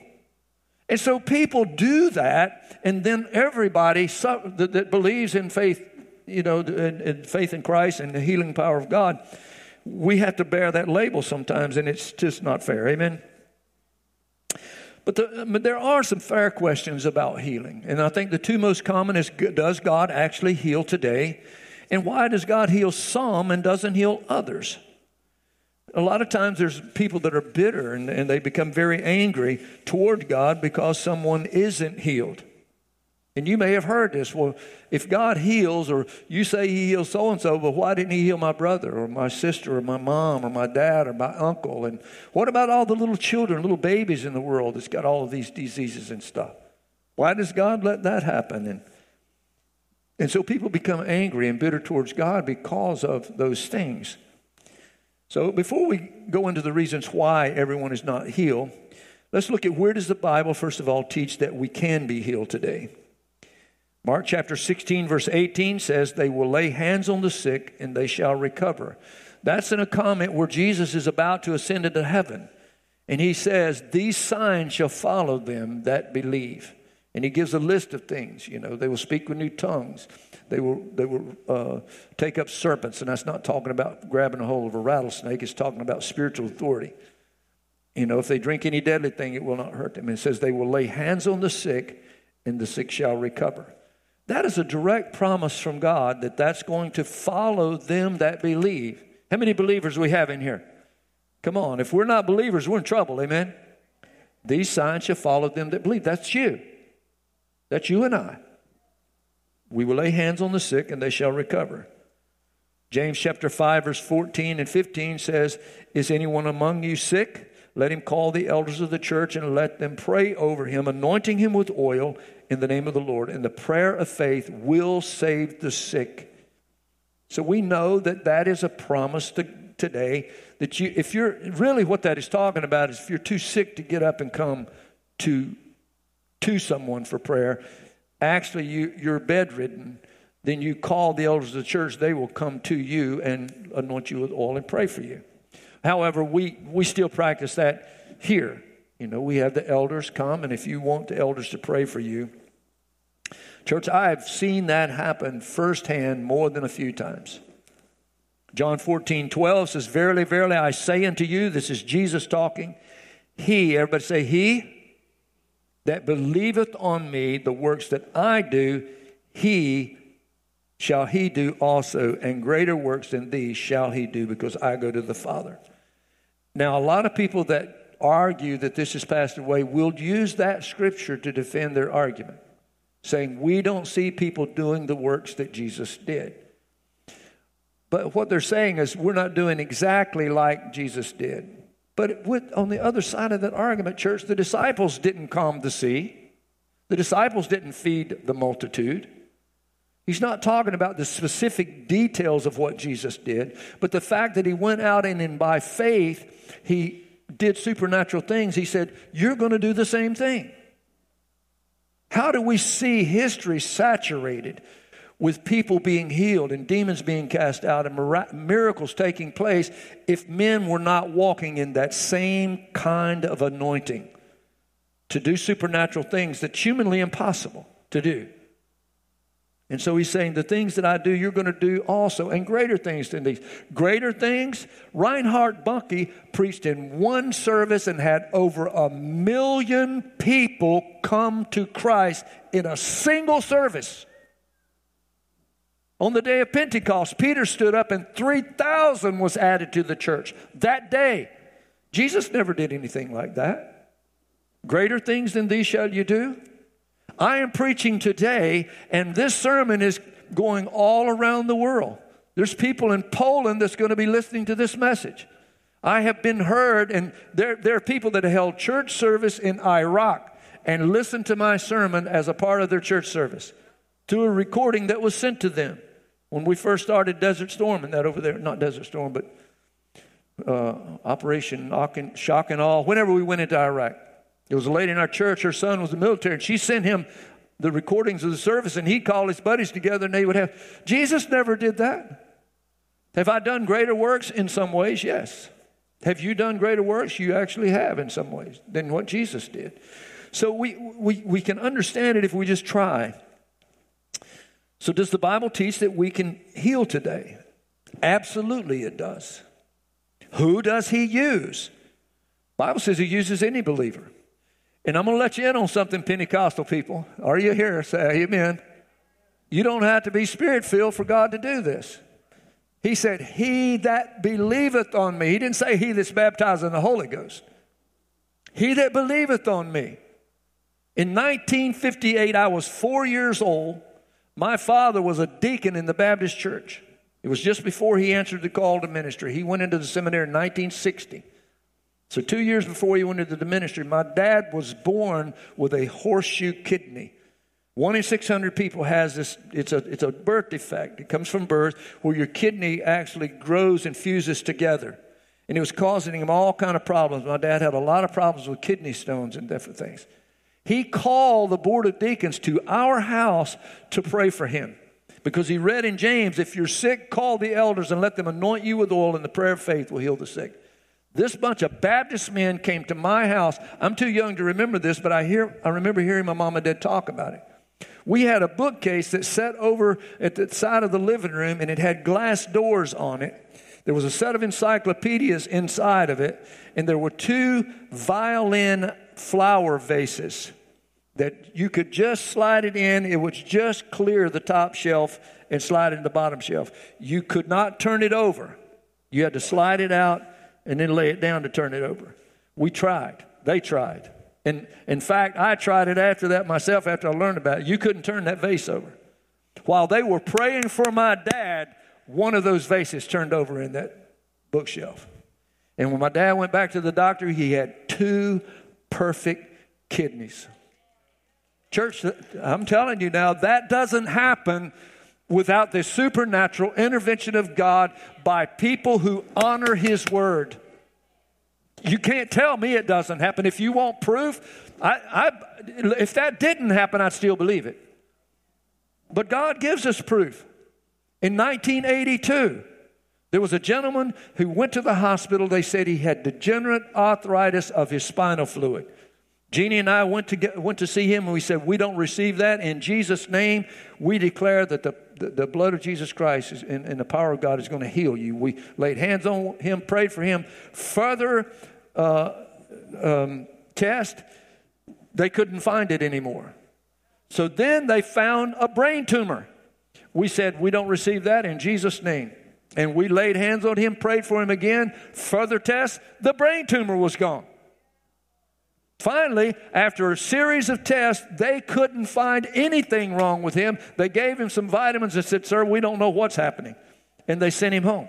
And so people do that, and then everybody that, that believes in faith, you know, in, in faith in Christ and the healing power of God, we have to bear that label sometimes, and it's just not fair. Amen. But, the, but, there are some fair questions about healing. And I think the two most common is does God actually heal today? And why does God heal some and doesn't heal others? A lot of times there's people that are bitter and, and they become very angry toward God because someone isn't healed. And you may have heard this. Well, if God heals, or you say He heals so and so, but why didn't He heal my brother, or my sister, or my mom, or my dad, or my uncle? And what about all the little children, little babies in the world that's got all of these diseases and stuff? Why does God let that happen? And, and so people become angry and bitter towards God because of those things. So before we go into the reasons why everyone is not healed, let's look at where does the Bible, first of all, teach that we can be healed today. Mark chapter 16, verse 18 says, They will lay hands on the sick and they shall recover. That's in a comment where Jesus is about to ascend into heaven. And he says, These signs shall follow them that believe. And he gives a list of things. You know, they will speak with new tongues. They will, they will uh, take up serpents. And that's not talking about grabbing a hold of a rattlesnake, it's talking about spiritual authority. You know, if they drink any deadly thing, it will not hurt them. And it says, They will lay hands on the sick, and the sick shall recover. That is a direct promise from God that that's going to follow them that believe. How many believers we have in here? Come on, if we're not believers, we're in trouble, amen? These signs shall follow them that believe. That's you. That's you and I. We will lay hands on the sick and they shall recover. James chapter 5, verse 14 and 15 says, Is anyone among you sick? Let him call the elders of the church and let them pray over him, anointing him with oil in the name of the Lord. And the prayer of faith will save the sick. So we know that that is a promise to, today that you, if you're really what that is talking about is if you're too sick to get up and come to, to someone for prayer, actually you, you're bedridden, then you call the elders of the church, they will come to you and anoint you with oil and pray for you. However, we, we still practice that here. You know, we have the elders come, and if you want the elders to pray for you, church, I have seen that happen firsthand more than a few times. John 14, 12 says, Verily, verily, I say unto you, this is Jesus talking. He, everybody say, He. that believeth on me, the works that I do, he shall he do also, and greater works than these shall he do, because I go to the Father. Now, a lot of people that argue that this has passed away will use that scripture to defend their argument, saying, We don't see people doing the works that Jesus did. But what they're saying is, we're not doing exactly like Jesus did. But on the other side of that argument, church, the disciples didn't calm the sea. The disciples didn't feed the multitude. He's not talking about the specific details of what Jesus did, but the fact that he went out and, and by faith he did supernatural things. He said, You're going to do the same thing. How do we see history saturated with people being healed and demons being cast out and miracles taking place if men were not walking in that same kind of anointing to do supernatural things that's humanly impossible to do. And so he's saying, The things that I do, you're going to do also, and greater things than these. Greater things, Reinhard Bonnke preached in one service and had over a million people come to Christ in a single service. On the day of Pentecost, Peter stood up and 3,000 was added to the church that day. Jesus never did anything like that. Greater things than these shall you do. I am preaching today, and this sermon is going all around the world. There's people in Poland that's going to be listening to this message. I have been heard, and there, there are people that held church service in Iraq and listened to my sermon as a part of their church service to a recording that was sent to them when we first started Desert Storm and that over there, not Desert Storm, but uh, Operation Shock and Awe, whenever we went into Iraq. There was a lady in our church, her son was in the military, and she sent him the recordings of the service, and he called his buddies together and they would have. Jesus never did that. Have I done greater works? In some ways, yes. Have you done greater works? You actually have in some ways than what Jesus did. So we, we, we can understand it if we just try. So, does the Bible teach that we can heal today? Absolutely, it does. Who does he use? Bible says he uses any believer. And I'm going to let you in on something, Pentecostal people. Are you here? Say amen. You don't have to be spirit filled for God to do this. He said, He that believeth on me. He didn't say he that's baptized in the Holy Ghost. He that believeth on me. In 1958, I was four years old. My father was a deacon in the Baptist church. It was just before he answered the call to ministry. He went into the seminary in 1960. So, two years before he went into the ministry, my dad was born with a horseshoe kidney. One in 600 people has this, it's a, it's a birth defect. It comes from birth where your kidney actually grows and fuses together. And it was causing him all kind of problems. My dad had a lot of problems with kidney stones and different things. He called the board of deacons to our house to pray for him because he read in James, if you're sick, call the elders and let them anoint you with oil, and the prayer of faith will heal the sick. This bunch of Baptist men came to my house. I'm too young to remember this, but I, hear, I remember hearing my mom and dad talk about it. We had a bookcase that sat over at the side of the living room, and it had glass doors on it. There was a set of encyclopedias inside of it, and there were two violin flower vases that you could just slide it in. It would just clear the top shelf and slide it in the bottom shelf. You could not turn it over. You had to slide it out and then lay it down to turn it over. We tried. They tried. And in fact, I tried it after that myself after I learned about it. You couldn't turn that vase over. While they were praying for my dad, one of those vases turned over in that bookshelf. And when my dad went back to the doctor, he had two perfect kidneys. Church, I'm telling you now, that doesn't happen without the supernatural intervention of God by people who honor His word. You can't tell me it doesn't happen. If you want proof, I, I, if that didn't happen, I'd still believe it. But God gives us proof. In 1982, there was a gentleman who went to the hospital. They said he had degenerate arthritis of his spinal fluid. Jeannie and I went to, get, went to see him and we said, We don't receive that. In Jesus' name, we declare that the, the, the blood of Jesus Christ is, and, and, the power of God is going to heal you. We laid hands on him, prayed for him. Further uh, um, test, They couldn't find it anymore. So then they found a brain tumor. We said, We don't receive that in Jesus' name. And we laid hands on him, prayed for him again. Further tests, the brain tumor was gone. Finally, after a series of tests, they couldn't find anything wrong with him. They gave him some vitamins and said, Sir, we don't know what's happening. And they sent him home.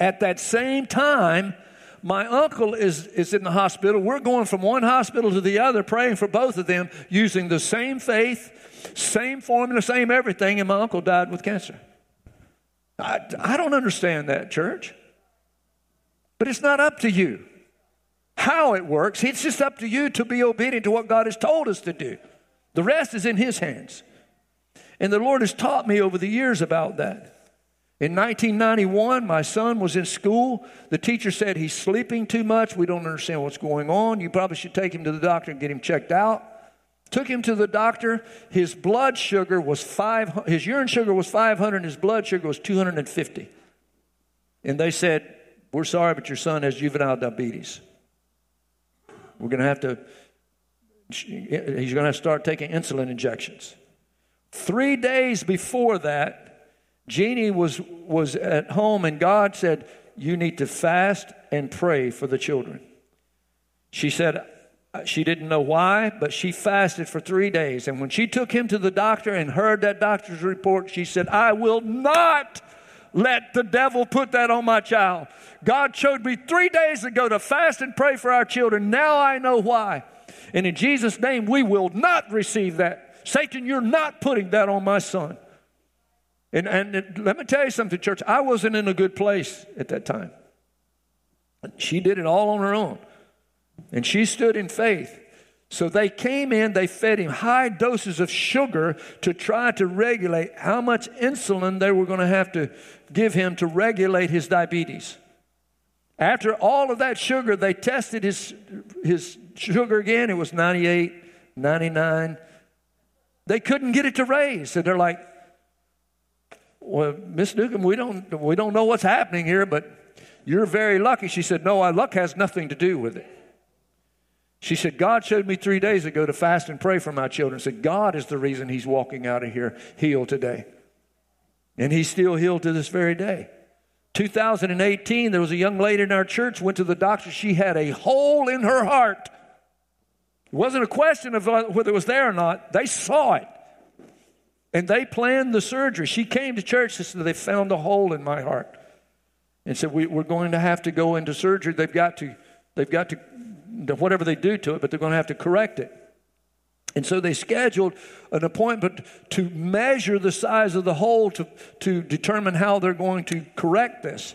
At that same time, my uncle is, is in the hospital. We're going from one hospital to the other, praying for both of them, using the same faith, same formula, same everything, and my uncle died with cancer. I, I don't understand that, church. But it's not up to you how it works. It's just up to you to be obedient to what God has told us to do. The rest is in His hands. And the Lord has taught me over the years about that. In 1991, my son was in school. The teacher said he's sleeping too much. We don't understand what's going on. You probably should take him to the doctor and get him checked out. Took him to the doctor. His blood sugar was five. His urine sugar was 500. His blood sugar was 250. And they said, "We're sorry, but your son has juvenile diabetes." We're going to have to, he's going to, start taking insulin injections. Three days before that, Jeannie was, was at home and God said, You need to fast and pray for the children. She said, she didn't know why, but she fasted for three days. And when she took him to the doctor and heard that doctor's report, she said, I will not let the devil put that on my child. God showed me three days ago to fast and pray for our children. Now I know why. And in Jesus' name, we will not receive that. Satan, you're not putting that on my son. And, and let me tell you something, church. I wasn't in a good place at that time. She did it all on her own. And she stood in faith. So they came in, they fed him high doses of sugar to try to regulate how much insulin they were going to have to give him to regulate his diabetes. After all of that sugar, they tested his, his sugar again. It was 98, 99. They couldn't get it to raise. And they're like, well, Miss Newcomb, we don't, we don't know what's happening here, but you're very lucky. She said, no, our luck has nothing to do with it. She said, God showed me three days ago to fast and pray for my children. Said, God is the reason he's walking out of here healed today. And he's still healed to this very day. 2018, there was a young lady in our church, went to the doctor. She had a hole in her heart. It wasn't a question of uh, whether it was there or not. They saw it. And they planned the surgery. She came to church and said, They found a hole in my heart. And said, we, We're going to have to go into surgery. They've got to, they've got to, whatever they do to it, but they're going to have to correct it. And so they scheduled an appointment to measure the size of the hole to, to determine how they're going to correct this.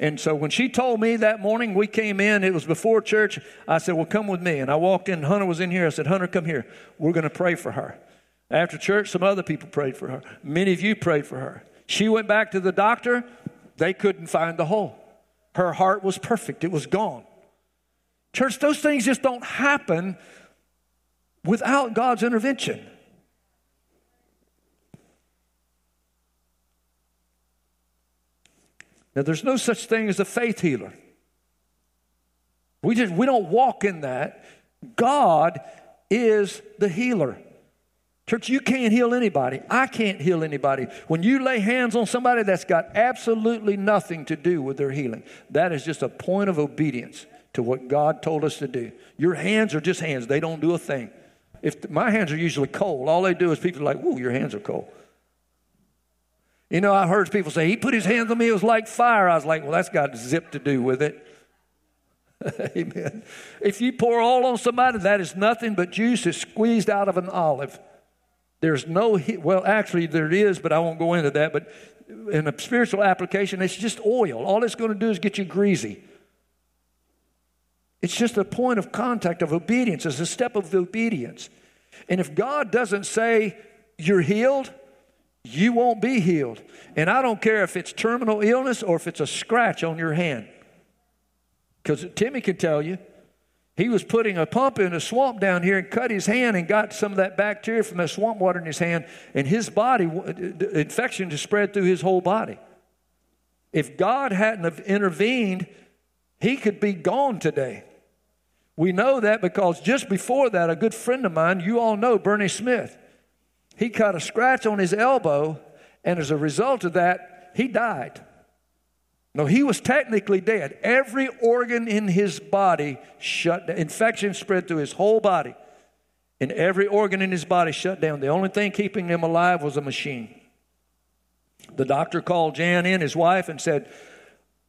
And so when she told me that morning, we came in, it was before church. I said, Well, come with me. And I walked in, Hunter was in here. I said, Hunter, come here. We're going to pray for her. After church, some other people prayed for her. Many of you prayed for her. She went back to the doctor. They couldn't find the hole. Her heart was perfect, it was gone. Church, those things just don't happen without God's intervention. Now, there's no such thing as a faith healer. We, just, we don't walk in that. God is the healer. Church, you can't heal anybody. I can't heal anybody. When you lay hands on somebody that's got absolutely nothing to do with their healing, that is just a point of obedience to what God told us to do. Your hands are just hands, they don't do a thing. If my hands are usually cold, all they do is people are like, "Ooh, your hands are cold." You know, I heard people say he put his hands on me; it was like fire. I was like, "Well, that's got zip to do with it." Amen. If you pour oil on somebody, that is nothing but juice is squeezed out of an olive. There's no, well, actually, there is, but I won't go into that. But in a spiritual application, it's just oil. All it's going to do is get you greasy. It's just a point of contact of obedience, it's a step of obedience. And if God doesn't say you're healed, you won't be healed. And I don't care if it's terminal illness or if it's a scratch on your hand. Because Timmy can tell you, he was putting a pump in a swamp down here and cut his hand and got some of that bacteria from that swamp water in his hand, and his body, infection just spread through his whole body. If God hadn't have intervened, he could be gone today. We know that because just before that, a good friend of mine, you all know Bernie Smith, he cut a scratch on his elbow, and as a result of that, he died. No, he was technically dead. Every organ in his body shut down. Infection spread through his whole body. And every organ in his body shut down. The only thing keeping him alive was a machine. The doctor called Jan in, his wife, and said,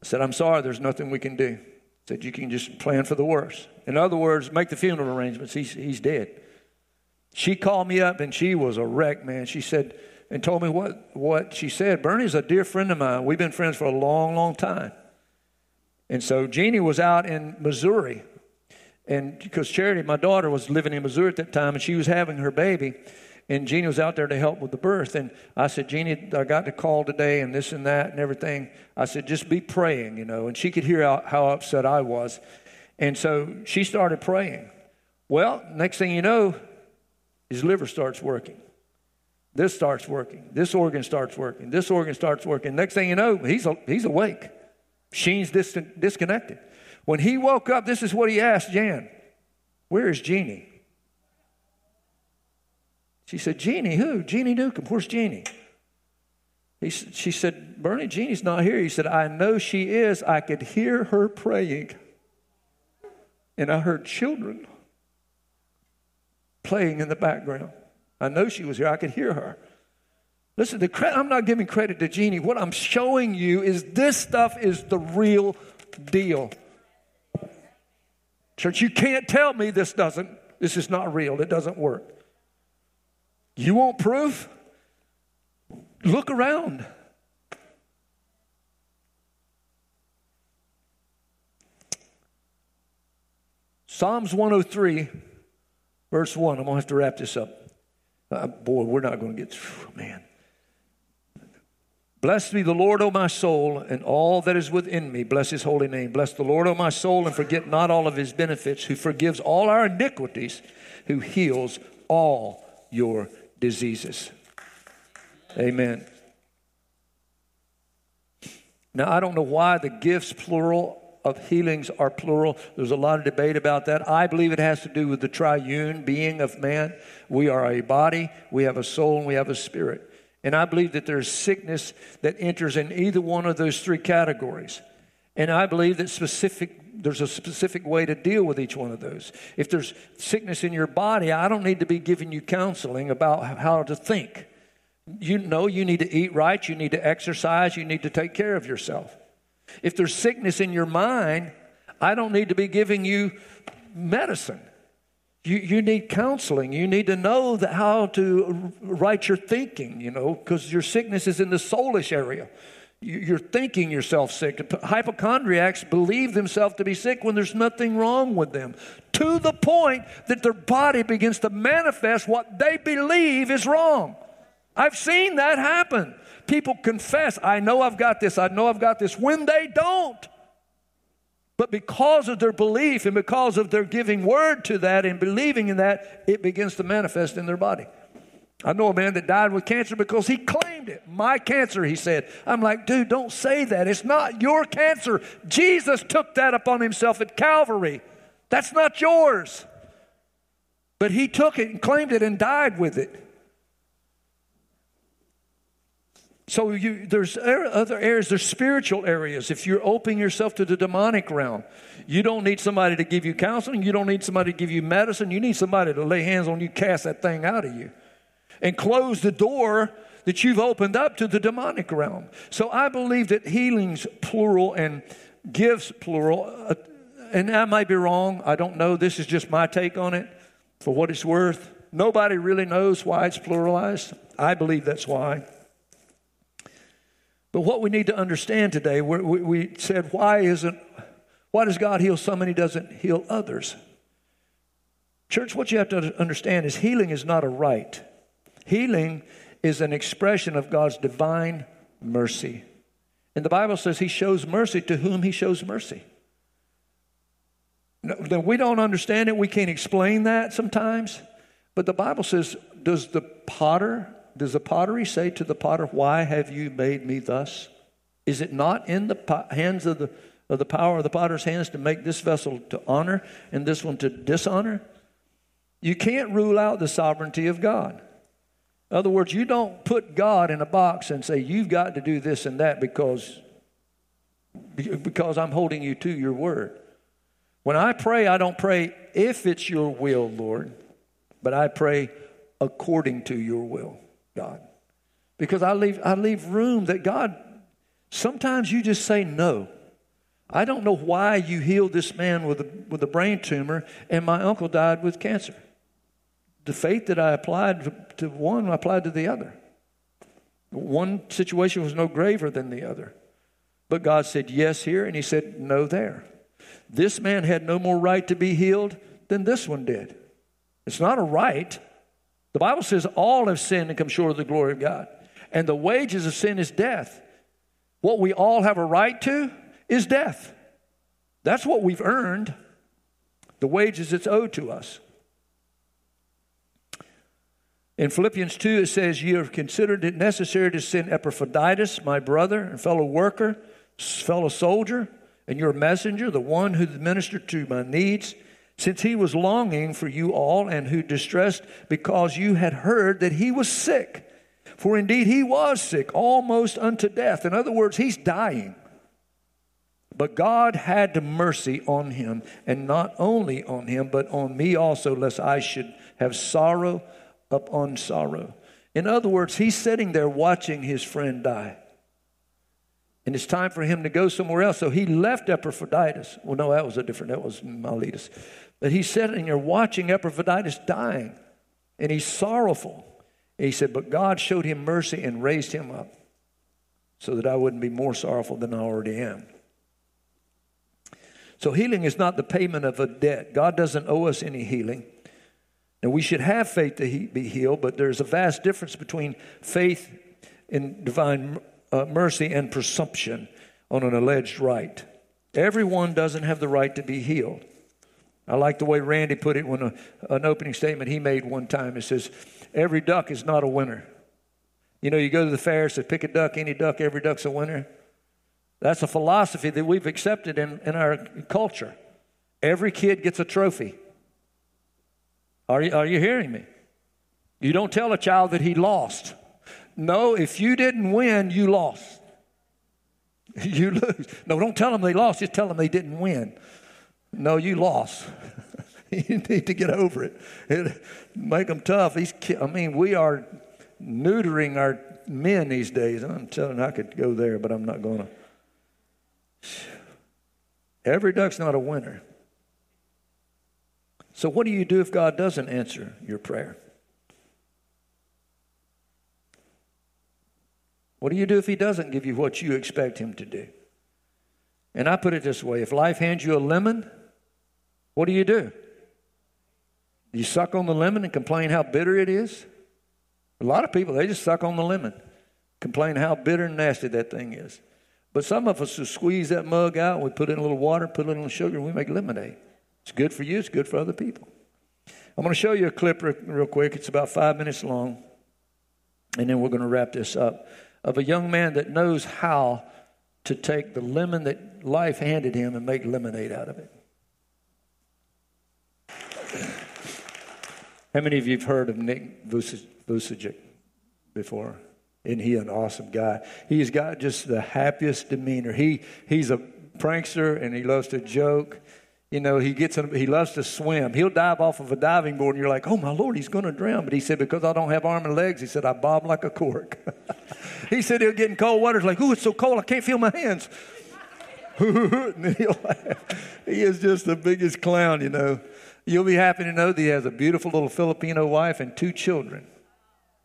said, I'm sorry, there's nothing we can do. Said, you can just plan for the worst. In other words, make the funeral arrangements. He's, he's dead. She called me up and she was a wreck, man. She said, and told me what, what she said. Bernie's a dear friend of mine. We've been friends for a long, long time. And so Jeannie was out in Missouri. And because Charity, my daughter, was living in Missouri at that time, and she was having her baby. And Jeannie was out there to help with the birth. And I said, Jeannie, I got the call today and this and that and everything. I said, just be praying, you know. And she could hear how, how upset I was. And so she started praying. Well, next thing you know, his liver starts working. This starts working. This organ starts working. This organ starts working. Next thing you know, he's, he's awake. Sheen's dis- disconnected. When he woke up, this is what he asked Jan Where is Jeannie? She said, Jeannie, who? Jeannie Newcomb. Where's Jeannie? He, she said, Bernie, Jeannie's not here. He said, I know she is. I could hear her praying. And I heard children playing in the background. I know she was here. I could hear her. Listen, the I'm not giving credit to Jeannie. What I'm showing you is this stuff is the real deal. Church, you can't tell me this doesn't, this is not real. It doesn't work. You want proof? Look around. Psalms 103, verse 1. I'm going to have to wrap this up. Uh, boy, we're not going to get through, man. Blessed be the Lord, O my soul, and all that is within me. Bless his holy name. Bless the Lord, O my soul, and forget not all of his benefits, who forgives all our iniquities, who heals all your diseases. Amen. Now, I don't know why the gifts, plural, of healings are plural. There's a lot of debate about that. I believe it has to do with the triune being of man. We are a body, we have a soul, and we have a spirit. And I believe that there's sickness that enters in either one of those three categories. And I believe that specific there's a specific way to deal with each one of those. If there's sickness in your body, I don't need to be giving you counseling about how to think. You know you need to eat right, you need to exercise, you need to take care of yourself. If there's sickness in your mind, I don't need to be giving you medicine. You, you need counseling. You need to know how to right your thinking, you know, because your sickness is in the soulish area. You're thinking yourself sick. Hypochondriacs believe themselves to be sick when there's nothing wrong with them, to the point that their body begins to manifest what they believe is wrong. I've seen that happen. People confess, I know I've got this, I know I've got this, when they don't. But because of their belief and because of their giving word to that and believing in that, it begins to manifest in their body. I know a man that died with cancer because he claimed it. My cancer, he said. I'm like, dude, don't say that. It's not your cancer. Jesus took that upon himself at Calvary. That's not yours. But he took it and claimed it and died with it. So you, there's er, other areas, there's spiritual areas. If you're opening yourself to the demonic realm, you don't need somebody to give you counseling. You don't need somebody to give you medicine. You need somebody to lay hands on you, cast that thing out of you, and close the door that you've opened up to the demonic realm. So I believe that healings, plural, and gifts, plural, uh, and I might be wrong. I don't know. This is just my take on it for what it's worth. Nobody really knows why it's pluralized. I believe that's why. But what we need to understand today, we, we said, why isn't, why does God heal some and He doesn't heal others? Church, what you have to understand is healing is not a right. Healing is an expression of God's divine mercy. And the Bible says He shows mercy to whom He shows mercy. Now, we don't understand it. We can't explain that sometimes. But the Bible says, does the potter does the pottery say to the potter, Why have you made me thus? Is it not in the hands of the, of the power of the potter's hands to make this vessel to honor and this one to dishonor? You can't rule out the sovereignty of God. In other words, you don't put God in a box and say, you've got to do this and that because, because I'm holding you to your word. When I pray, I don't pray if it's your will, Lord, but I pray according to your will, God. Because I leave, I leave room that God, sometimes you just say no. I don't know why you healed this man with a, with a brain tumor and my uncle died with cancer. The faith that I applied to one, applied to the other. One situation was no graver than the other. But God said yes here, and He said no there. This man had no more right to be healed than this one did. It's not a right. The Bible says all have sinned and come short of the glory of God. And the wages of sin is death. What we all have a right to is death. That's what we've earned, the wages that's owed to us. In Philippians 2, it says, You have considered it necessary to send Epaphroditus, my brother and fellow worker, fellow soldier, and your messenger, the one who ministered to my needs, since he was longing for you all and who distressed because you had heard that he was sick. For indeed he was sick, almost unto death. In other words, he's dying. But God had mercy on him, and not only on him, but on me also, lest I should have sorrow upon sorrow. In other words, he's sitting there watching his friend die. And it's time for him to go somewhere else. So he left Epaphroditus. Well, no, that was a different, that was Miletus. But he's sitting there watching Epaphroditus dying. And he's sorrowful. And he said, But God showed him mercy and raised him up so that I wouldn't be more sorrowful than I already am. So healing is not the payment of a debt. God doesn't owe us any healing. And we should have faith to be healed, but there's a vast difference between faith in divine uh, mercy and presumption on an alleged right. Everyone doesn't have the right to be healed. I like the way Randy put it when a, an opening statement he made one time. It says, Every duck is not a winner. You know, you go to the fair, says, pick a duck, any duck, every duck's a winner. That's a philosophy that we've accepted in, in our culture. Every kid gets a trophy. Are you, are you hearing me? You don't tell a child that he lost. No, if you didn't win, you lost. You lose. No, don't tell them they lost, just tell them they didn't win. No, you lost. you need to get over it. it make them tough. These I mean, we are neutering our men these days. I'm telling you, I could go there, but I'm not going to. Every duck's not a winner. So, what do you do if God doesn't answer your prayer? What do you do if he doesn't give you what you expect him to do? And I put it this way if life hands you a lemon, what do you do? You suck on the lemon and complain how bitter it is? A lot of people, they just suck on the lemon, complain how bitter and nasty that thing is. But some of us just squeeze that mug out, we put in a little water, put in a little sugar, and we make lemonade. It's good for you, it's good for other people. I'm going to show you a clip real quick. It's about five minutes long, and then we're going to wrap this up of a young man that knows how to take the lemon that life handed him and make lemonade out of it. How many of you have heard of Nick Vujicic before? Isn't he an awesome guy? He's got just the happiest demeanor. He, he's a prankster and he loves to joke you know, he gets he loves to swim. He'll dive off of a diving board, and you're like, "Oh my Lord, he's going to drown!" But he said, "Because I don't have arm and legs," he said, "I bob like a cork." he said he'll get in cold water, like, "Ooh, it's so cold, I can't feel my hands." and he'll laugh. He is just the biggest clown, you know. You'll be happy to know that he has a beautiful little Filipino wife and two children.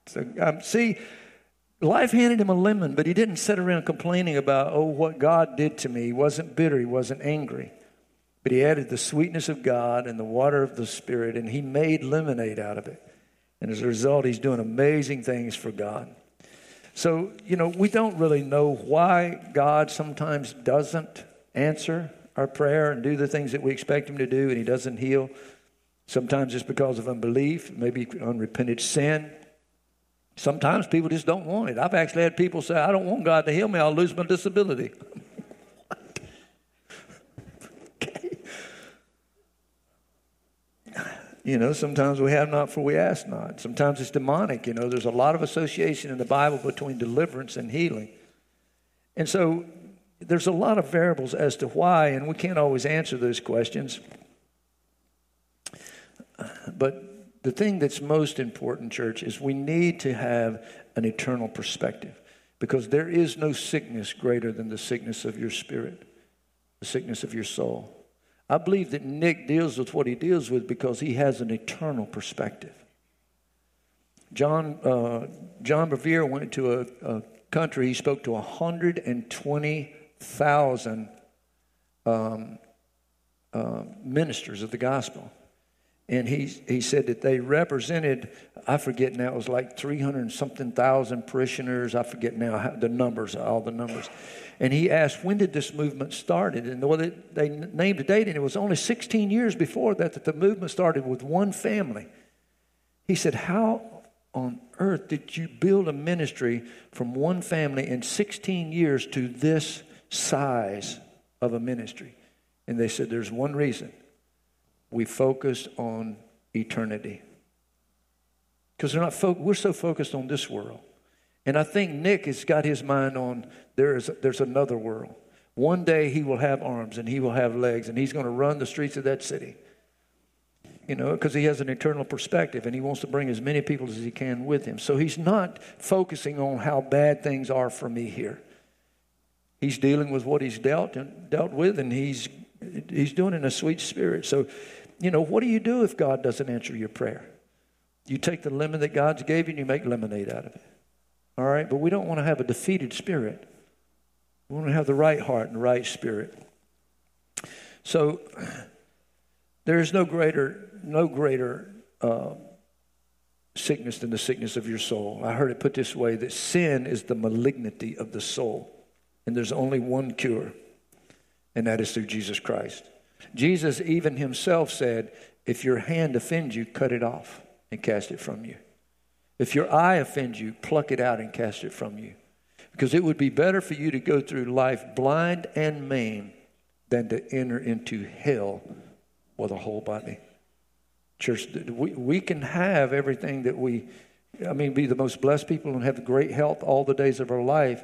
So, um, see, life handed him a lemon, but he didn't sit around complaining about, oh, what God did to me. He wasn't bitter, he wasn't angry. But he added the sweetness of God and the water of the Spirit, and he made lemonade out of it. And as a result, he's doing amazing things for God. So, you know, we don't really know why God sometimes doesn't answer our prayer and do the things that we expect him to do, and he doesn't heal. Sometimes it's because of unbelief, maybe unrepented sin. Sometimes people just don't want it. I've actually had people say, I don't want God to heal me, I'll lose my disability. You know, sometimes we have not for we ask not. Sometimes it's demonic. You know, there's a lot of association in the Bible between deliverance and healing. And so there's a lot of variables as to why, and we can't always answer those questions. But the thing that's most important, church, is we need to have an eternal perspective because there is no sickness greater than the sickness of your spirit, the sickness of your soul. I believe that Nick deals with what he deals with because he has an eternal perspective. John, uh, John Bevere went to a, a, country, he spoke to 120,000 um, uh, ministers of the gospel. And he, he said that they represented, I forget now, it was like 300 something thousand parishioners. I forget now how, the numbers, all the numbers. And he asked, when did this movement started? And well, they, they named a date, and it was only 16 years before that that the movement started with one family. He said, how on earth did you build a ministry from one family in 16 years to this size of a ministry? And they said, there's one reason we focused on eternity. Because they're not fo- we're so focused on this world. And I think Nick has got his mind on there is, there's another world. One day he will have arms and he will have legs and he's going to run the streets of that city. You know, because he has an eternal perspective and he wants to bring as many people as he can with him. So he's not focusing on how bad things are for me here. He's dealing with what he's dealt and dealt with and he's he's doing it in a sweet spirit. So you know, what do you do if God doesn't answer your prayer? You take the lemon that God's gave you and you make lemonade out of it. All right? But we don't want to have a defeated spirit. We want to have the right heart and the right spirit. So there is no greater, no greater uh, sickness than the sickness of your soul. I heard it put this way that sin is the malignity of the soul. And there's only one cure, and that is through Jesus Christ. Jesus even himself said, If your hand offends you, cut it off and cast it from you. If your eye offends you, pluck it out and cast it from you. Because it would be better for you to go through life blind and maimed than to enter into hell with a whole body. Church, we, we can have everything that we, I mean, be the most blessed people and have great health all the days of our life,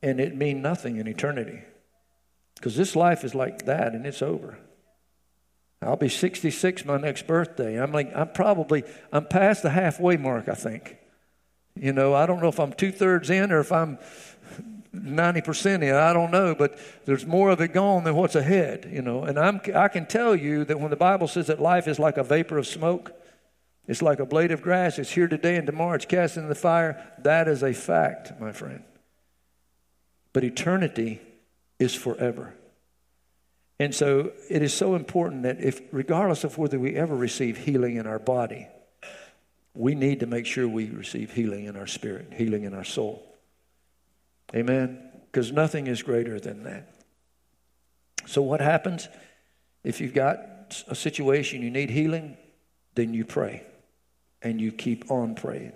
and it mean nothing in eternity. Because this life is like that and it's over. I'll be 66 my next birthday. I'm like, I'm probably, I'm past the halfway mark, I think. You know, I don't know if I'm two thirds in or if I'm 90% in. I don't know, but there's more of it gone than what's ahead, you know. And I'm, I can tell you that when the Bible says that life is like a vapor of smoke, it's like a blade of grass. It's here today and tomorrow it's cast into the fire. That is a fact, my friend. But eternity is forever. And so it is so important that if, regardless of whether we ever receive healing in our body, we need to make sure we receive healing in our spirit, healing in our soul. Amen? Because nothing is greater than that. So, what happens if you've got a situation you need healing? Then you pray and you keep on praying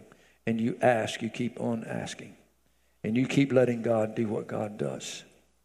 and you ask, you keep on asking. And you keep letting God do what God does.